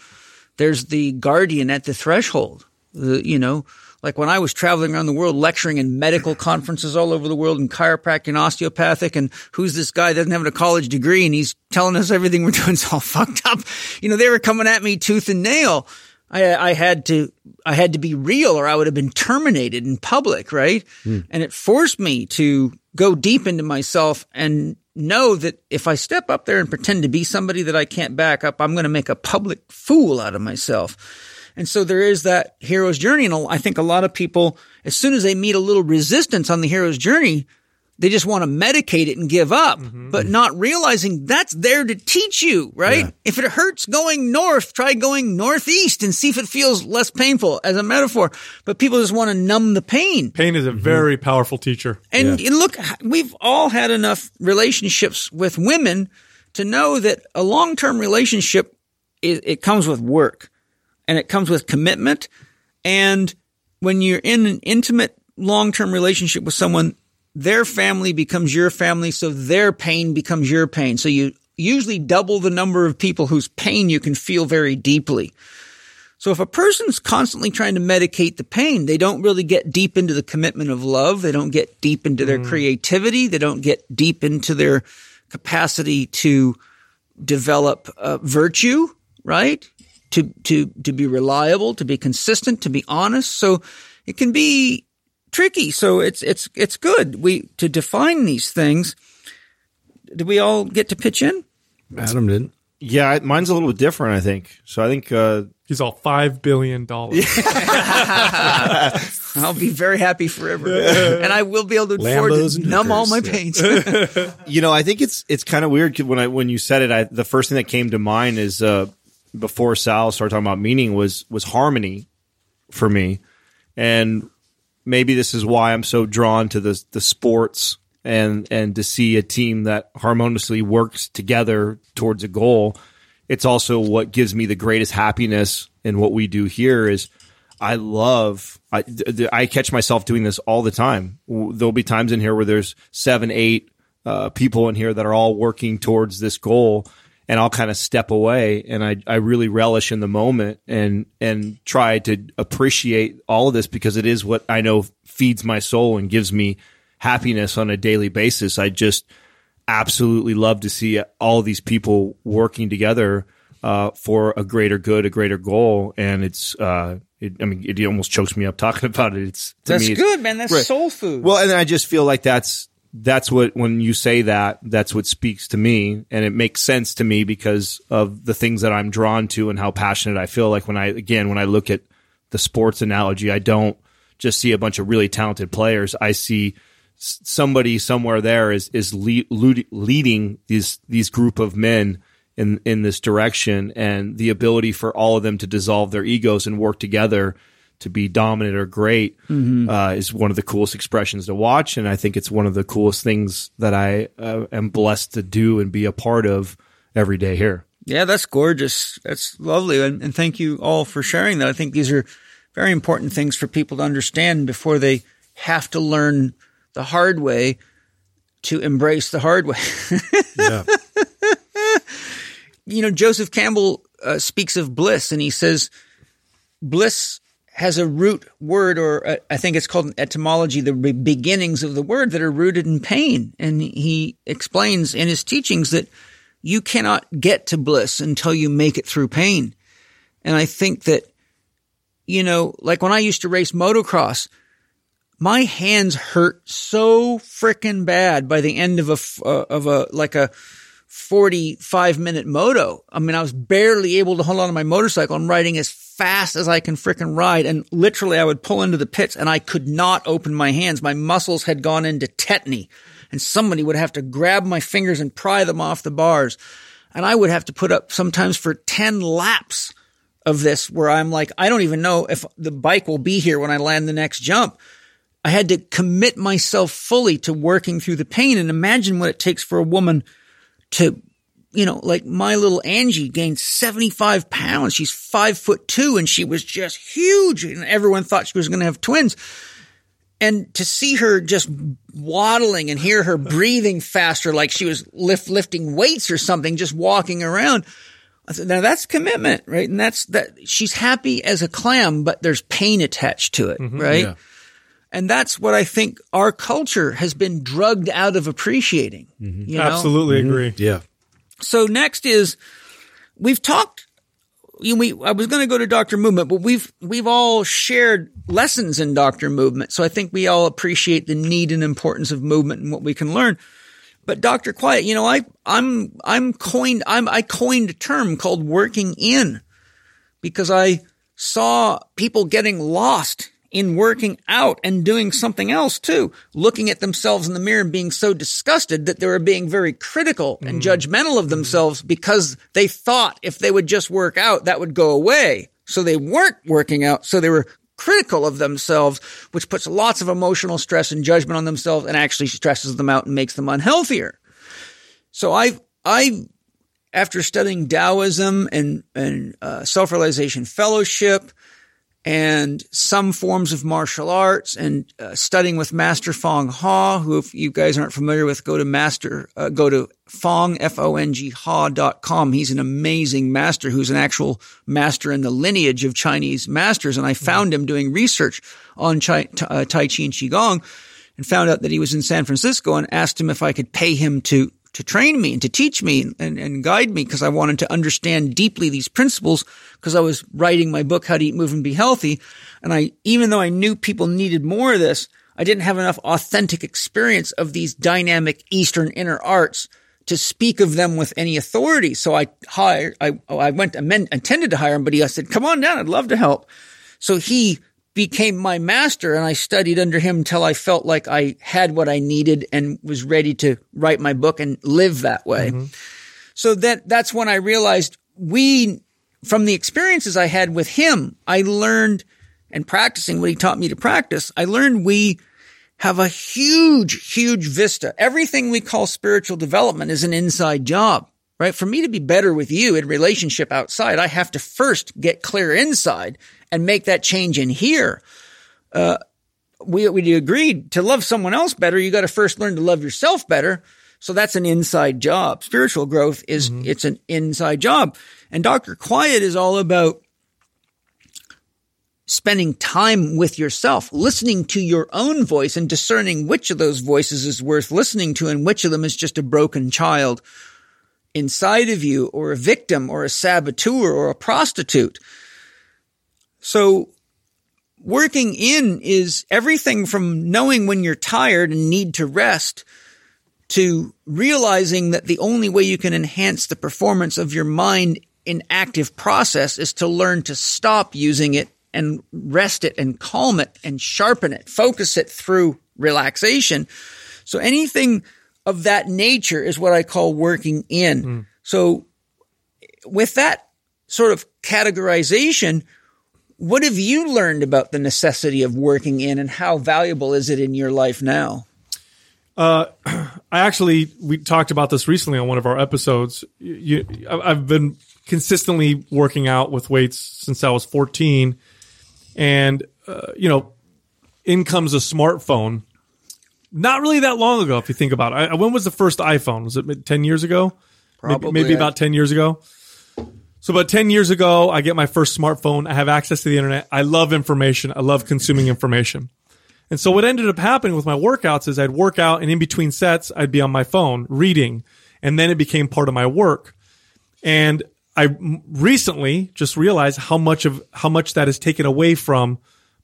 There's the guardian at the threshold. The, you know, like when I was traveling around the world lecturing in medical conferences all over the world in chiropractic and osteopathic and who's this guy that doesn't have a college degree and he's telling us everything we're doing is all [laughs] fucked up. You know, they were coming at me tooth and nail. I, I had to, I had to be real or I would have been terminated in public, right? Hmm. And it forced me to go deep into myself and know that if I step up there and pretend to be somebody that I can't back up, I'm going to make a public fool out of myself. And so there is that hero's journey. And I think a lot of people, as soon as they meet a little resistance on the hero's journey, they just want to medicate it and give up, mm-hmm. but not realizing that's there to teach you, right? If it hurts going north, try going northeast and see if it feels less painful as a metaphor. But people just want to numb the pain. Pain is a mm-hmm. very powerful teacher. And and look, we've all had enough relationships with women to know that a long-term relationship is, it comes with work and it comes with commitment. And when you're in an intimate long-term relationship with someone, their family becomes your family. So their pain becomes your pain. So you usually double the number of people whose pain you can feel very deeply. So if a person's constantly trying to medicate the pain, they don't really get deep into the commitment of love. They don't get deep into their creativity. They don't get deep into their capacity to develop uh, virtue, right? To, to, to be reliable, to be consistent, to be honest. So it can be tricky. So it's, it's, it's good. We, to define these things. Do we all get to pitch in? Adam didn't. Yeah, mine's a little bit different. I think so. I think uh, He's all five billion dollars. [laughs] I'll be very happy forever. [laughs] and I will be able to afford Lambos to and numb all my pains. [laughs] you know, I think it's it's kind of weird 'cause when I when you said it. I, the first thing that came to mind is uh, before Sal started talking about meaning was was harmony for me, and maybe this is why I'm so drawn to the the sports and and to see a team that harmoniously works together towards a goal. It's also what gives me the greatest happiness in what we do here is I love I I catch myself doing this all the time. There'll be times in here where there's seven, eight uh, people in here that are all working towards this goal, and I'll kind of step away, and I I really relish in the moment and and try to appreciate all of this because it is what I know feeds my soul and gives me happiness on a daily basis. I just absolutely love to see all these people working together uh, for a greater good, a greater goal, and it's. Uh, it, I mean, it almost chokes me up talking [laughs] about it. It's to That's me, it's- good, man. That's Right. soul food. Well, and I just feel like that's that's what when you say that, that's what speaks to me, and it makes sense to me because of the things that I'm drawn to and how passionate I feel. Like when I again when I look at the sports analogy, I don't just see a bunch of really talented players. I see somebody somewhere there is is lead, leading these these group of men in in this direction, and the ability for all of them to dissolve their egos and work together to be dominant or great uh, is one of the coolest expressions to watch, and I think it's one of the coolest things that I uh, am blessed to do and be a part of every day here. Yeah, that's gorgeous. That's lovely. And, and thank you all for sharing that. I think these are very important things for people to understand before they have to learn the hard way to embrace the hard way. [laughs] Yeah. you know, Joseph Campbell uh, speaks of bliss and he says bliss has a root word, or uh, I think it's called etymology, the be- beginnings of the word that are rooted in pain. And he explains in his teachings that you cannot get to bliss until you make it through pain. And I think that, you know, like when I used to race motocross, my hands hurt so freaking bad by the end of a, uh, of a, like a 45 minute moto. I mean, I was barely able to hold on to my motorcycle. I'm riding as fast as I can freaking ride. And literally I would pull into the pits and I could not open my hands. My muscles had gone into tetany and somebody would have to grab my fingers and pry them off the bars. And I would have to put up sometimes for 10 laps of this where I'm like, I don't even know if the bike will be here when I land the next jump. I had to commit myself fully to working through the pain and imagine what it takes for a woman to, you know, like my little Angie gained 75 pounds. She's five foot two and she was just huge and everyone thought she was going to have twins. And to see her just waddling and hear her breathing faster, like she was lift, lifting weights or something, just walking around. I said, now that's commitment, right? And that's that she's happy as a clam, but there's pain attached to it, mm-hmm. right? Yeah. And that's what I think our culture has been drugged out of appreciating. Mm-hmm. You know? Absolutely mm-hmm. agree. Yeah. So next is we've talked you know, we I was going to go to Doctor Movement, but we've we've all shared lessons in Doctor Movement, so I think we all appreciate the need and importance of movement and what we can learn. But Doctor Quiet, you know, I I'm I'm coined I'm I coined a term called working in because I saw people getting lost in working out and doing something else too, looking at themselves in the mirror and being so disgusted that they were being very critical and judgmental of themselves because they thought if they would just work out, that would go away. So they weren't working out. So they were critical of themselves, which puts lots of emotional stress and judgment on themselves and actually stresses them out and makes them unhealthier. So I, I, after studying Taoism and, and uh, self-realization fellowship, and some forms of martial arts and uh, studying with Master Fong Ha, who, if you guys aren't familiar with, go to master, uh, go to Fong, F-O-N-G Ha.com. He's an amazing master who's an actual master in the lineage of Chinese masters. And I found him doing research on Chi, uh, Tai Chi and Qigong and found out that he was in San Francisco and asked him if I could pay him to to train me and to teach me and, and guide me because I wanted to understand deeply these principles because I was writing my book, How to Eat, Move, and Be Healthy. And I, even though I knew people needed more of this, I didn't have enough authentic experience of these dynamic Eastern inner arts to speak of them with any authority. So I hired, I, I went, I intended to hire him, but he I said, come on down. I'd love to help. So he became my master and I studied under him until I felt like I had what I needed and was ready to write my book and live that way. Mm-hmm. So that, that's when I realized we, from the experiences I had with him, I learned and practicing what he taught me to practice, I learned we have a huge, huge vista. Everything we call spiritual development is an inside job, right? For me to be better with you in relationship outside, I have to first get clear inside and make that change in here. Uh, we, we agreed to love someone else better. You got to first learn to love yourself better. So that's an inside job. Spiritual growth is, mm-hmm. it's an inside job. And Dr. Quiet is all about spending time with yourself, listening to your own voice and discerning which of those voices is worth listening to and which of them is just a broken child inside of you or a victim or a saboteur or a prostitute. So working in is everything from knowing when you're tired and need to rest to realizing that the only way you can enhance the performance of your mind in active process is to learn to stop using it and rest it and calm it and sharpen it, focus it through relaxation. So anything of that nature is what I call working in. Mm. So with that sort of categorization, what have you learned about the necessity of working in and how valuable is it in your life now? Uh, [clears throat] I actually, we talked about this recently on one of our episodes. You, I've been consistently working out with weights since I was 14. And, uh, you know, in comes a smartphone. Not really that long ago, if you think about it. I, when was the first iPhone? Was it 10 years ago? Probably. Maybe, maybe about 10 years ago. So about 10 years ago, I get my first smartphone. I have access to the internet. I love information. I love consuming information. And so what ended up happening with my workouts is I'd work out and in between sets, I'd be on my phone reading. And then it became part of my work. And I recently just realized how much of, how much that has taken away from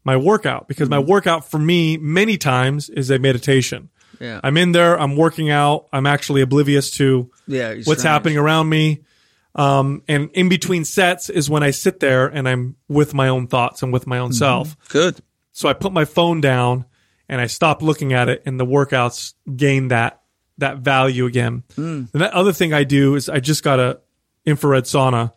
my workout because my workout for me many times is a meditation. Yeah. I'm in there. I'm working out. I'm actually oblivious to yeah, what's happening around me. Um, and in between sets is when I sit there and I'm with my own thoughts and with my own mm-hmm. self. Good. So I put my phone down and I stop looking at it and the workouts gain that, that value again. Mm. And that other thing I do is I just got a infrared sauna,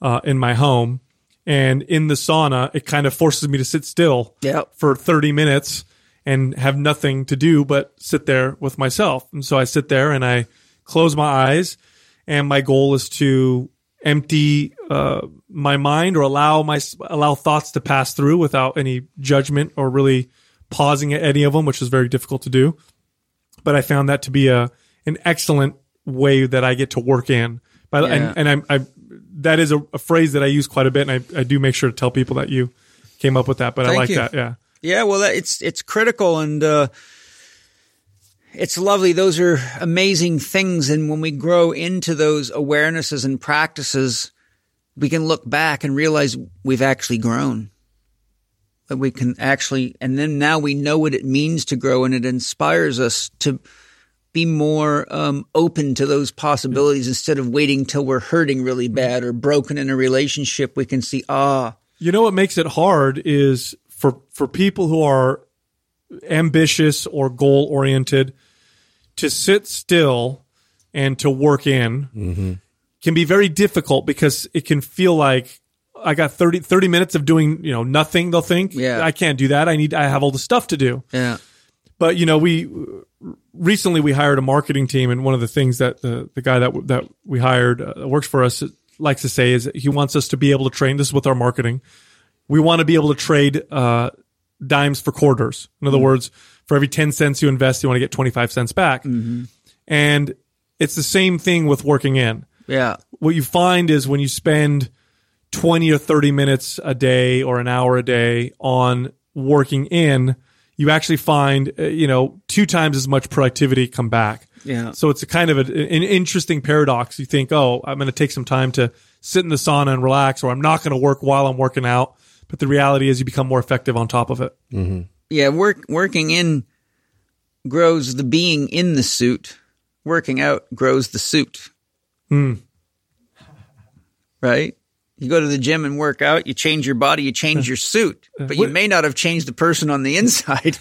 uh, in my home. And in the sauna, it kind of forces me to sit still yep. for 30 minutes and have nothing to do but sit there with myself. And so I sit there and I close my eyes and my goal is to empty uh, my mind or allow my allow thoughts to pass through without any judgment or really pausing at any of them, which is very difficult to do. But I found that to be a an excellent way that I get to work in. But yeah. and, and I, I that is a, a, phrase that I use quite a bit, and I, I do make sure to tell people that you came up with that. But Thank I like you. that. Yeah. Yeah. Well, it's it's critical and. Uh, it's lovely. Those are amazing things. And when we grow into those awarenesses and practices, we can look back and realize we've actually grown. That we can actually, and then now we know what it means to grow, and it inspires us to be more um, open to those possibilities instead of waiting till we're hurting really bad or broken in a relationship. We can see, ah, You know what makes it hard is for for people who are ambitious or goal oriented to sit still and to work in can be very difficult because it can feel like I got 30, 30 minutes of doing, you know, nothing. They'll think, Yeah. I can't do that. I need, I have all the stuff to do. yeah, But you know, we recently we hired a marketing team, and one of the things that the the guy that that we hired uh, works for us likes to say is he wants us to be able to train. This is with our marketing. We want to be able to trade uh, dimes for quarters. In other words, for every ten cents you invest, you want to get twenty five cents back. And it's the same thing with working in yeah, what you find is when you spend 20 or 30 minutes a day or an hour a day on working in, you actually find, uh, you know, two times as much productivity come back. Yeah. So it's a kind of a, an interesting paradox. You think, oh, I'm going to take some time to sit in the sauna and relax, or I'm not going to work while I'm working out. But the reality is you become more effective on top of it. yeah. Work working in grows the being in the suit. Working out grows the suit. Right. You go to the gym and work out, you change your body, you change your suit, but you may not have changed the person on the inside. [laughs]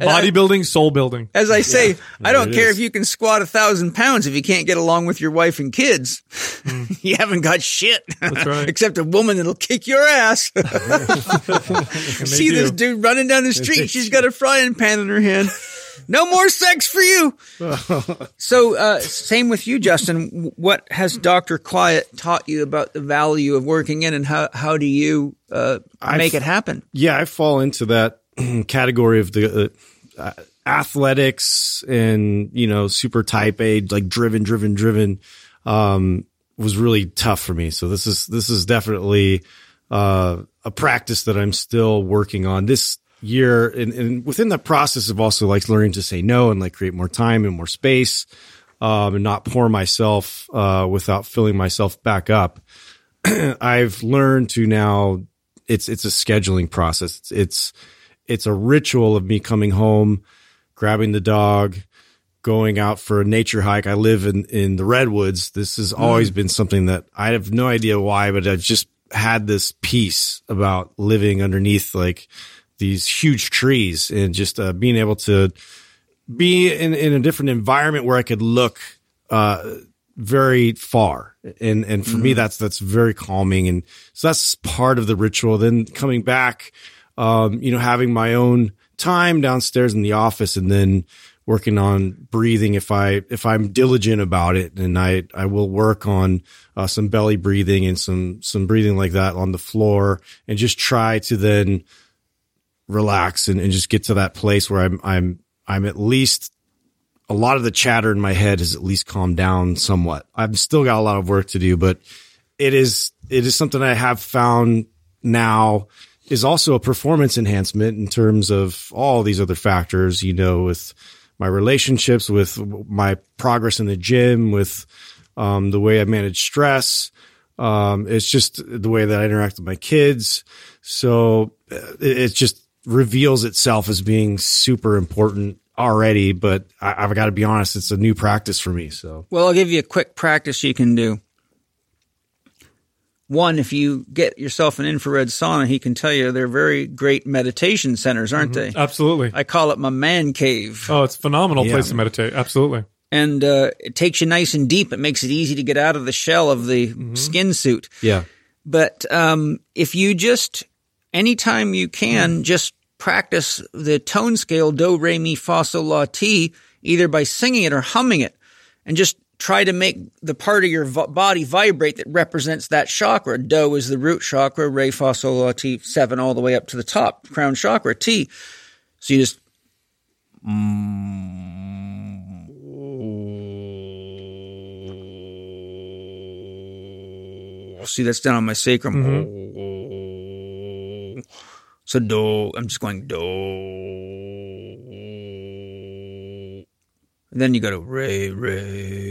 Bodybuilding, soul building. As I say, I don't care is. if you can squat a thousand pounds if you can't get along with your wife and kids. Mm. [laughs] you haven't got shit. That's [laughs] right. Except a woman that'll kick your ass. See this dude running down the street. She's got a frying pan in her hand. No more sex for you. [laughs] so, uh, same with you, Justin. What has Dr. Quiet taught you about the value of working in and how, how do you, uh, make it happen? yeah, I fall into that [clears throat] category of the uh, athletics and you know super type A, like driven, driven, driven. Um, was really tough for me. So this is this is definitely uh, a practice that I'm still working on this year. And, and within the process of also like learning to say no and like create more time and more space, um, and not pour myself uh, without filling myself back up. [clears throat] I've learned to now it's it's a scheduling process. It's it's it's a ritual of me coming home, grabbing the dog, going out for a nature hike. I live in in the redwoods. This has always been something that I have no idea why, but I've just had this peace about living underneath like these huge trees and just uh, being able to be in, in a different environment where I could look uh, very far. And and for me that's that's very calming and so that's part of the ritual. Then coming back, um, you know, having my own time downstairs in the office and then working on breathing if I if I'm diligent about it and I I will work on uh, some belly breathing and some some breathing like that on the floor and just try to then relax and, and just get to that place where I'm I'm I'm at least a lot of the chatter in my head has at least calmed down somewhat. I've still got a lot of work to do, but it is it is something I have found now is also a performance enhancement in terms of all these other factors, you know, with my relationships, with my progress in the gym, with um, the way I manage stress. Um, it's just the way that I interact with my kids. So uh, it, it just reveals itself as being super important already, but I, I've got to be honest, it's a new practice for me. So Well, I'll give you a quick practice you can do. One, if you get yourself an infrared sauna, he can tell you they're very great meditation centers, aren't they? Absolutely. I call it my man cave. Oh, it's a phenomenal Yeah. place to meditate. Absolutely. And uh, it takes you nice and deep. It makes it easy to get out of the shell of the skin suit. yeah, But um, if you just, anytime you can, just practice the tone scale do, re, mi, fa, sol, la, ti, either by singing it or humming it, and just try to make the part of your body vibrate that represents that chakra. Do is the root chakra, re, fa, sol, la, ti, seven all the way up to the top, crown chakra, ti. So you just. Mm. See, that's down on my sacrum. Mm-hmm. So do. I'm just going do. And then you go to re re.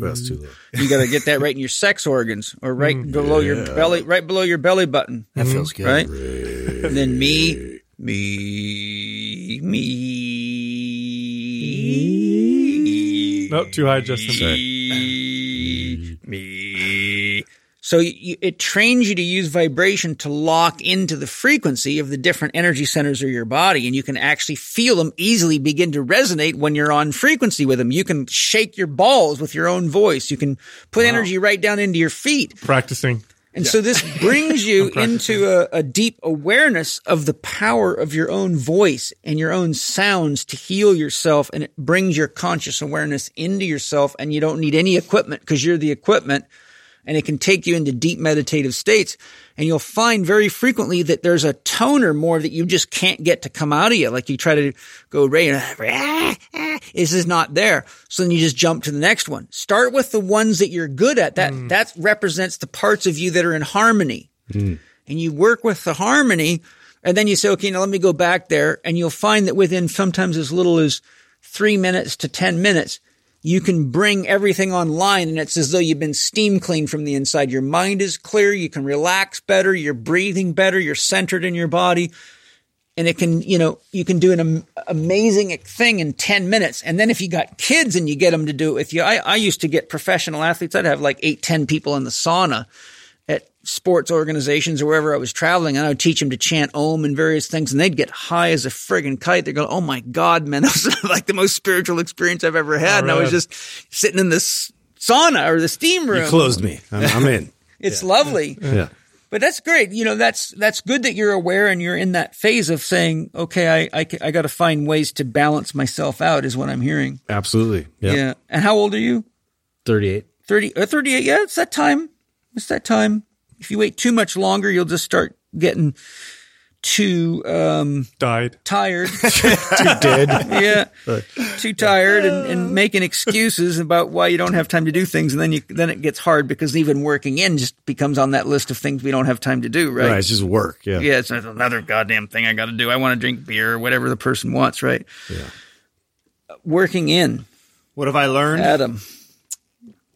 That's too low. You got to get that right in your sex organs or right mm. below your belly, right below your belly button. That feels good. Right? And then me, me, me. Nope, too high, Justin. Me, So you, it trains you to use vibration to lock into the frequency of the different energy centers of your body, and you can actually feel them easily begin to resonate when you're on frequency with them. You can shake your balls with your own voice. You can put energy right down into your feet. Practicing. And so this [laughs] brings you into a, a deep awareness of the power of your own voice and your own sounds to heal yourself. And it brings your conscious awareness into yourself and you don't need any equipment because you're the equipment and it can take you into deep meditative states. And you'll find very frequently that there's a toner more that you just can't get to come out of you. Like you try to go right, ah, ah, this is not there. So then you just jump to the next one. Start with the ones that you're good at. That, hmm. that represents the parts of you that are in harmony. Hmm. And you work with the harmony and then you say, okay, now let me go back there. And you'll find that within sometimes as little as three minutes to 10 minutes, you can bring everything online and it's as though you've been steam cleaned from the inside. Your mind is clear. You can relax better. You're breathing better. You're centered in your body. And it can, you know, you can do an am- amazing thing in 10 minutes. And then if you got kids and you get them to do it with you, I, I used to get professional athletes. I'd have like eight, 10 people in the sauna sports organizations or wherever I was traveling, and I would teach them to chant Om and various things, and they'd get high as a friggin' kite. They'd go, "Oh my god, man, [laughs] that was like the most spiritual experience I've ever had." And I was just sitting in this sauna or the steam room. You closed me. I'm, I'm in. [laughs] It's lovely. Yeah. But that's great. You know, that's that's good that you're aware and you're in that phase of saying, okay, I I, I got to find ways to balance myself out. Is what I'm hearing. Absolutely. Yeah. Yeah. And how old are you? 38. 30 or 38 yeah it's that time it's that time if you wait too much longer you'll just start getting too um Died. tired [laughs] too Dead. yeah too tired and, and making excuses about why you don't have time to do things and then you then it gets hard because even working in just becomes on that list of things we don't have time to do right, Right. It's just work. Yeah. yeah it's another goddamn thing i got to do i want to drink beer or whatever the person wants right Yeah. working in What have I learned? adam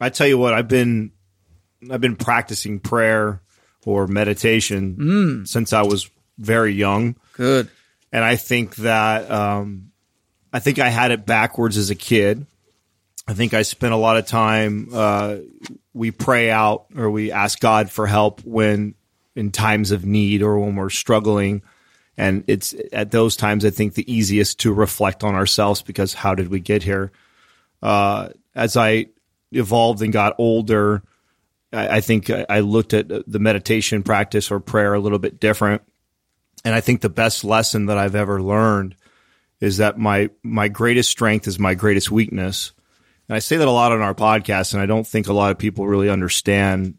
I tell you what, I've been I've been practicing prayer or meditation since I was very young, good and I think that um, I think I had it backwards as a kid. I think I spent a lot of time. Uh, we pray out or we ask God for help when in times of need or when we're struggling. And it's at those times, I think the easiest to reflect on ourselves because how did we get here? Uh, as I evolved and got older, I, I think I, I looked at the meditation practice or prayer a little bit different. And I think the best lesson that I've ever learned is that my my greatest strength is my greatest weakness. And I say that a lot on our podcast, and I don't think a lot of people really understand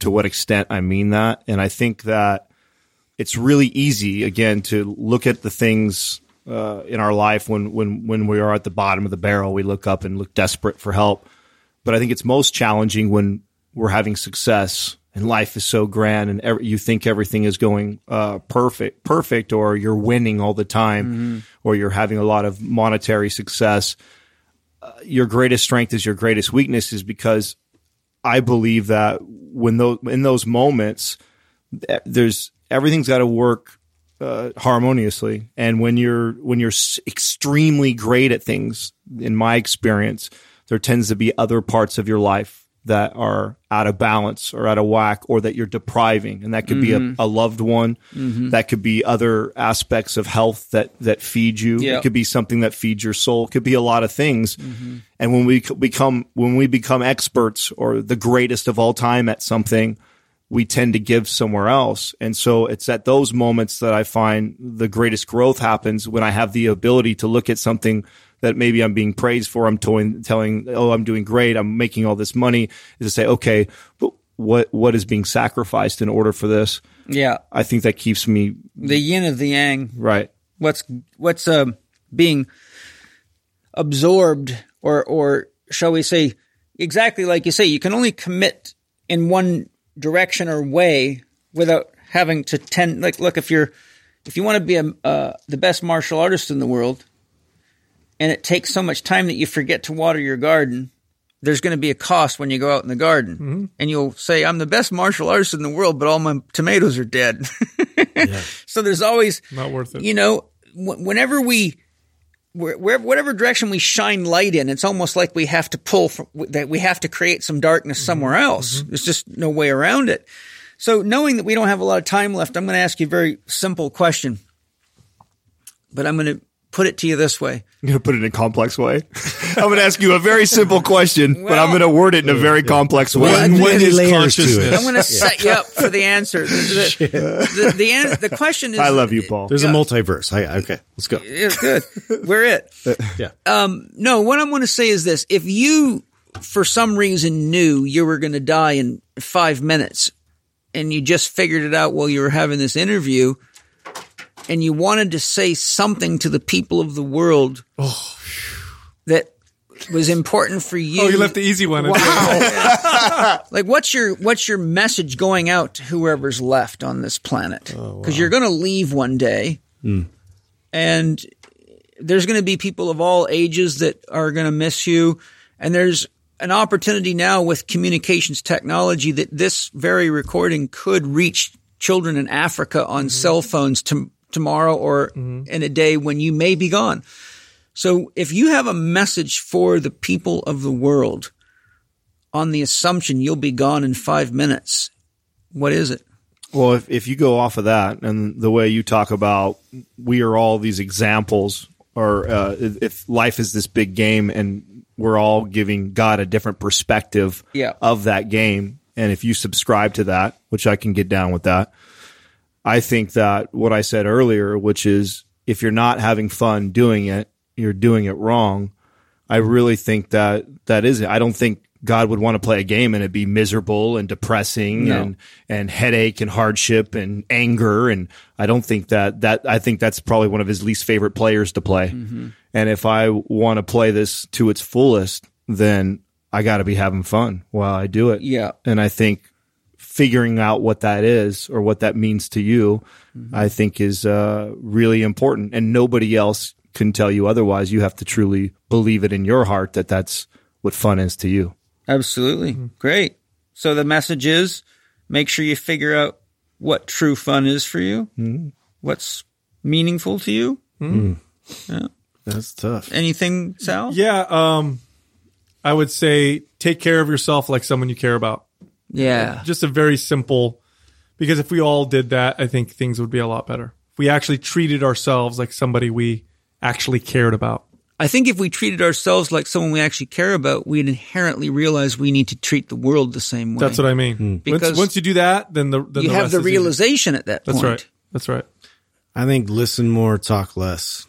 to what extent I mean that. And I think that it's really easy, again, to look at the things uh, in our life when when when we are at the bottom of the barrel, we look up and look desperate for help. But I think it's most challenging when we're having success and life is so grand and ev- you think everything is going uh, perfect, perfect, or you're winning all the time, or you're having a lot of monetary success. Uh, your greatest strength is your greatest weakness, is because I believe that when those in those moments, there's everything's got to work uh, harmoniously. And when you're when you're extremely great at things, in my experience, there tends to be other parts of your life that are out of balance or out of whack, or that you're depriving, and that could be a, mm-hmm. a loved one. Mm-hmm. That could be other aspects of health that that feed you. Yeah. It could be something that feeds your soul. It could be a lot of things. Mm-hmm. And when we become when we become experts or the greatest of all time at something, we tend to give somewhere else. And so it's at those moments that I find the greatest growth happens when I have the ability to look at something that maybe I'm being praised for. I'm telling, telling, oh, I'm doing great. I'm making all this money. Is to say, okay, but what what is being sacrificed in order for this? yeah I think that keeps me the yin of the yang right. what's what's um, being absorbed or or shall we say exactly like you say you can only commit in one direction or way without having to tend like look if you're if you want to be a, uh, the best martial artist in the world and it takes so much time that you forget to water your garden there's going to be a cost when you go out in the garden mm-hmm. and you'll say, I'm the best martial artist in the world, but all my tomatoes are dead. [laughs] So there's always, Not worth it. you know, wh- whenever we, where, where- whatever direction we shine light in, it's almost like we have to pull from, that we have to create some darkness mm-hmm. somewhere else. Mm-hmm. There's just no way around it. So knowing that we don't have a lot of time left, I'm going to ask you a very simple question, but I'm going to put it to you this way. I'm going to put it in a complex way. [laughs] I'm going to ask you a very simple question, but I'm going to word it in a very complex way. When, when is layers to consciousness? I'm going to set you up for the answer. The, the, [laughs] the, the, an- the question is, I love you, Paul. There's a multiverse. I, okay, let's go. It's good. We're it. [laughs] Yeah. Um, no, what I'm going to say is this: if you, for some reason, knew you were going to die in five minutes, and you just figured it out while you were having this interview, and you wanted to say something to the people of the world that was important for you. Oh, you left the easy one. Wow. [laughs] like what's your what's your message going out to whoever's left on this planet oh, because you're going to leave one day hmm. and there's going to be people of all ages that are going to miss you and there's an opportunity now with communications technology that this very recording could reach children in Africa on mm-hmm. cell phones to, tomorrow or in a day when you may be gone. So if you have a message for the people of the world, on the assumption you'll be gone in five minutes. What is it? Well, if, if you go off of that and the way you talk about we are all these examples, or uh, if if life is this big game and we're all giving God a different perspective Yeah. of that game, and if you subscribe to that, which I can get down with that, I think that what I said earlier, which is if you're not having fun doing it, you're doing it wrong. I really think that that is it. I don't think God would want to play a game and it be miserable and depressing and and headache and hardship and anger and I don't think that that I think that's probably one of his least favorite players to play. Mm-hmm. And if I want to play this to its fullest, then I got to be having fun while I do it. Yeah. And I think figuring out what that is or what that means to you, mm-hmm. I think is uh, really important. And nobody else can tell you otherwise. You have to truly believe it in your heart that that's what fun is to you. Absolutely. Mm-hmm. Great. So the message is make sure you figure out what true fun is for you, mm-hmm. what's meaningful to you. That's tough. Anything, Sal? yeah. Um, I would say take care of yourself like someone you care about. Yeah. Just a very simple, because if we all did that, I think things would be a lot better. If we actually treated ourselves like somebody we actually cared about. I think if we treated ourselves like someone we actually care about, we'd inherently realize we need to treat the world the same way. That's what I mean. Hmm. Because once, once you do that, then the then you the have the is easy. realization at that That's point. right. That's right. I think listen more, talk less.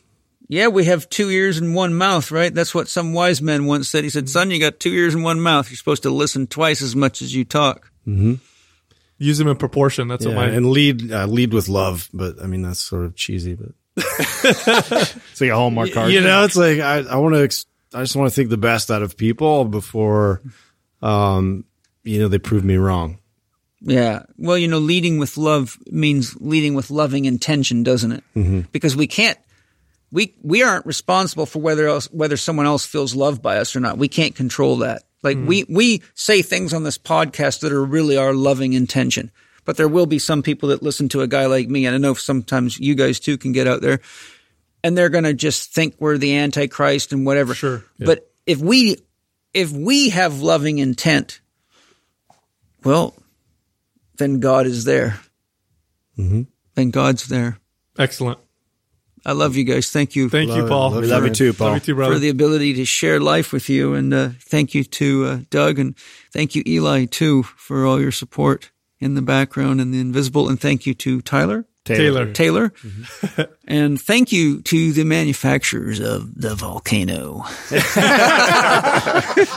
Yeah, we have two ears and one mouth, right? That's what some wise man once said. He said, son, you got two ears and one mouth. You're supposed to listen twice as much as you talk. Use them in proportion. That's Yeah, what my and lead uh, lead with love. But I mean, that's sort of cheesy. But [laughs] It's like a Hallmark card. you know, it's like I, I want to. Ex- I just want to think the best out of people before, um, you know, they prove me wrong. Yeah. Well, you know, leading with love means leading with loving intention, doesn't it? Because we can't, we, we aren't responsible for whether else, whether someone else feels loved by us or not. We can't control that. Like we, we say things on this podcast that are really our loving intention, but there will be some people that listen to a guy like me. And I know sometimes you guys too can get out there and they're going to just think we're the antichrist and whatever. Sure. But if we, if we have loving intent, well, then God is there. Mm-hmm. Then God's there. excellent. I love you guys. Thank you Thank you, Love it. Paul. Love We love you too, Paul. Love you too, brother. for the ability to share life with you. And uh, thank you to uh, Doug and thank you, Eli, too, for all your support in the background and the invisible. And thank you to Tyler. Taylor. Taylor. Mm-hmm. and thank you to the manufacturers of the volcano. [laughs]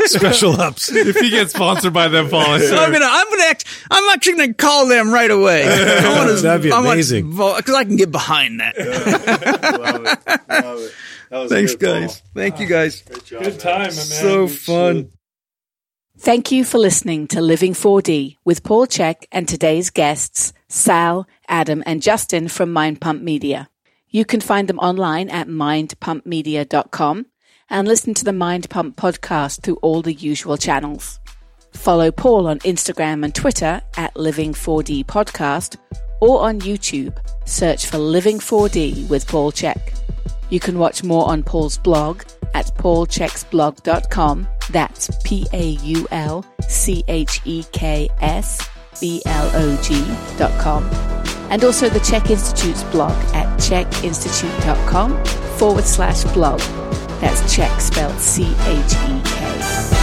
Special ups. if you get sponsored by them, Paul, I So swear. I'm gonna, I'm gonna, act, I'm actually gonna call them right away. [laughs] I wanna, [laughs] That'd be amazing. because I can get behind that. Thanks, guys. Thank you, guys. good time, man. So fun. Thank you for listening to Living 4D with Paul Chek and today's guests, Sal, Adam, and Justin from Mind Pump Media. You can find them online at mindpumpmedia.com and listen to the Mind Pump podcast through all the usual channels. Follow Paul on Instagram and Twitter at Living4D Podcast or on YouTube. Search for Living4D with Paul Chek. You can watch more on Paul's blog at paulcheksblog.com. That's P A U L C H E K S B L O G dot com. And also the Chek Institute's blog at chekinstitute.com forward slash blog. That's Chek spelled C H E K.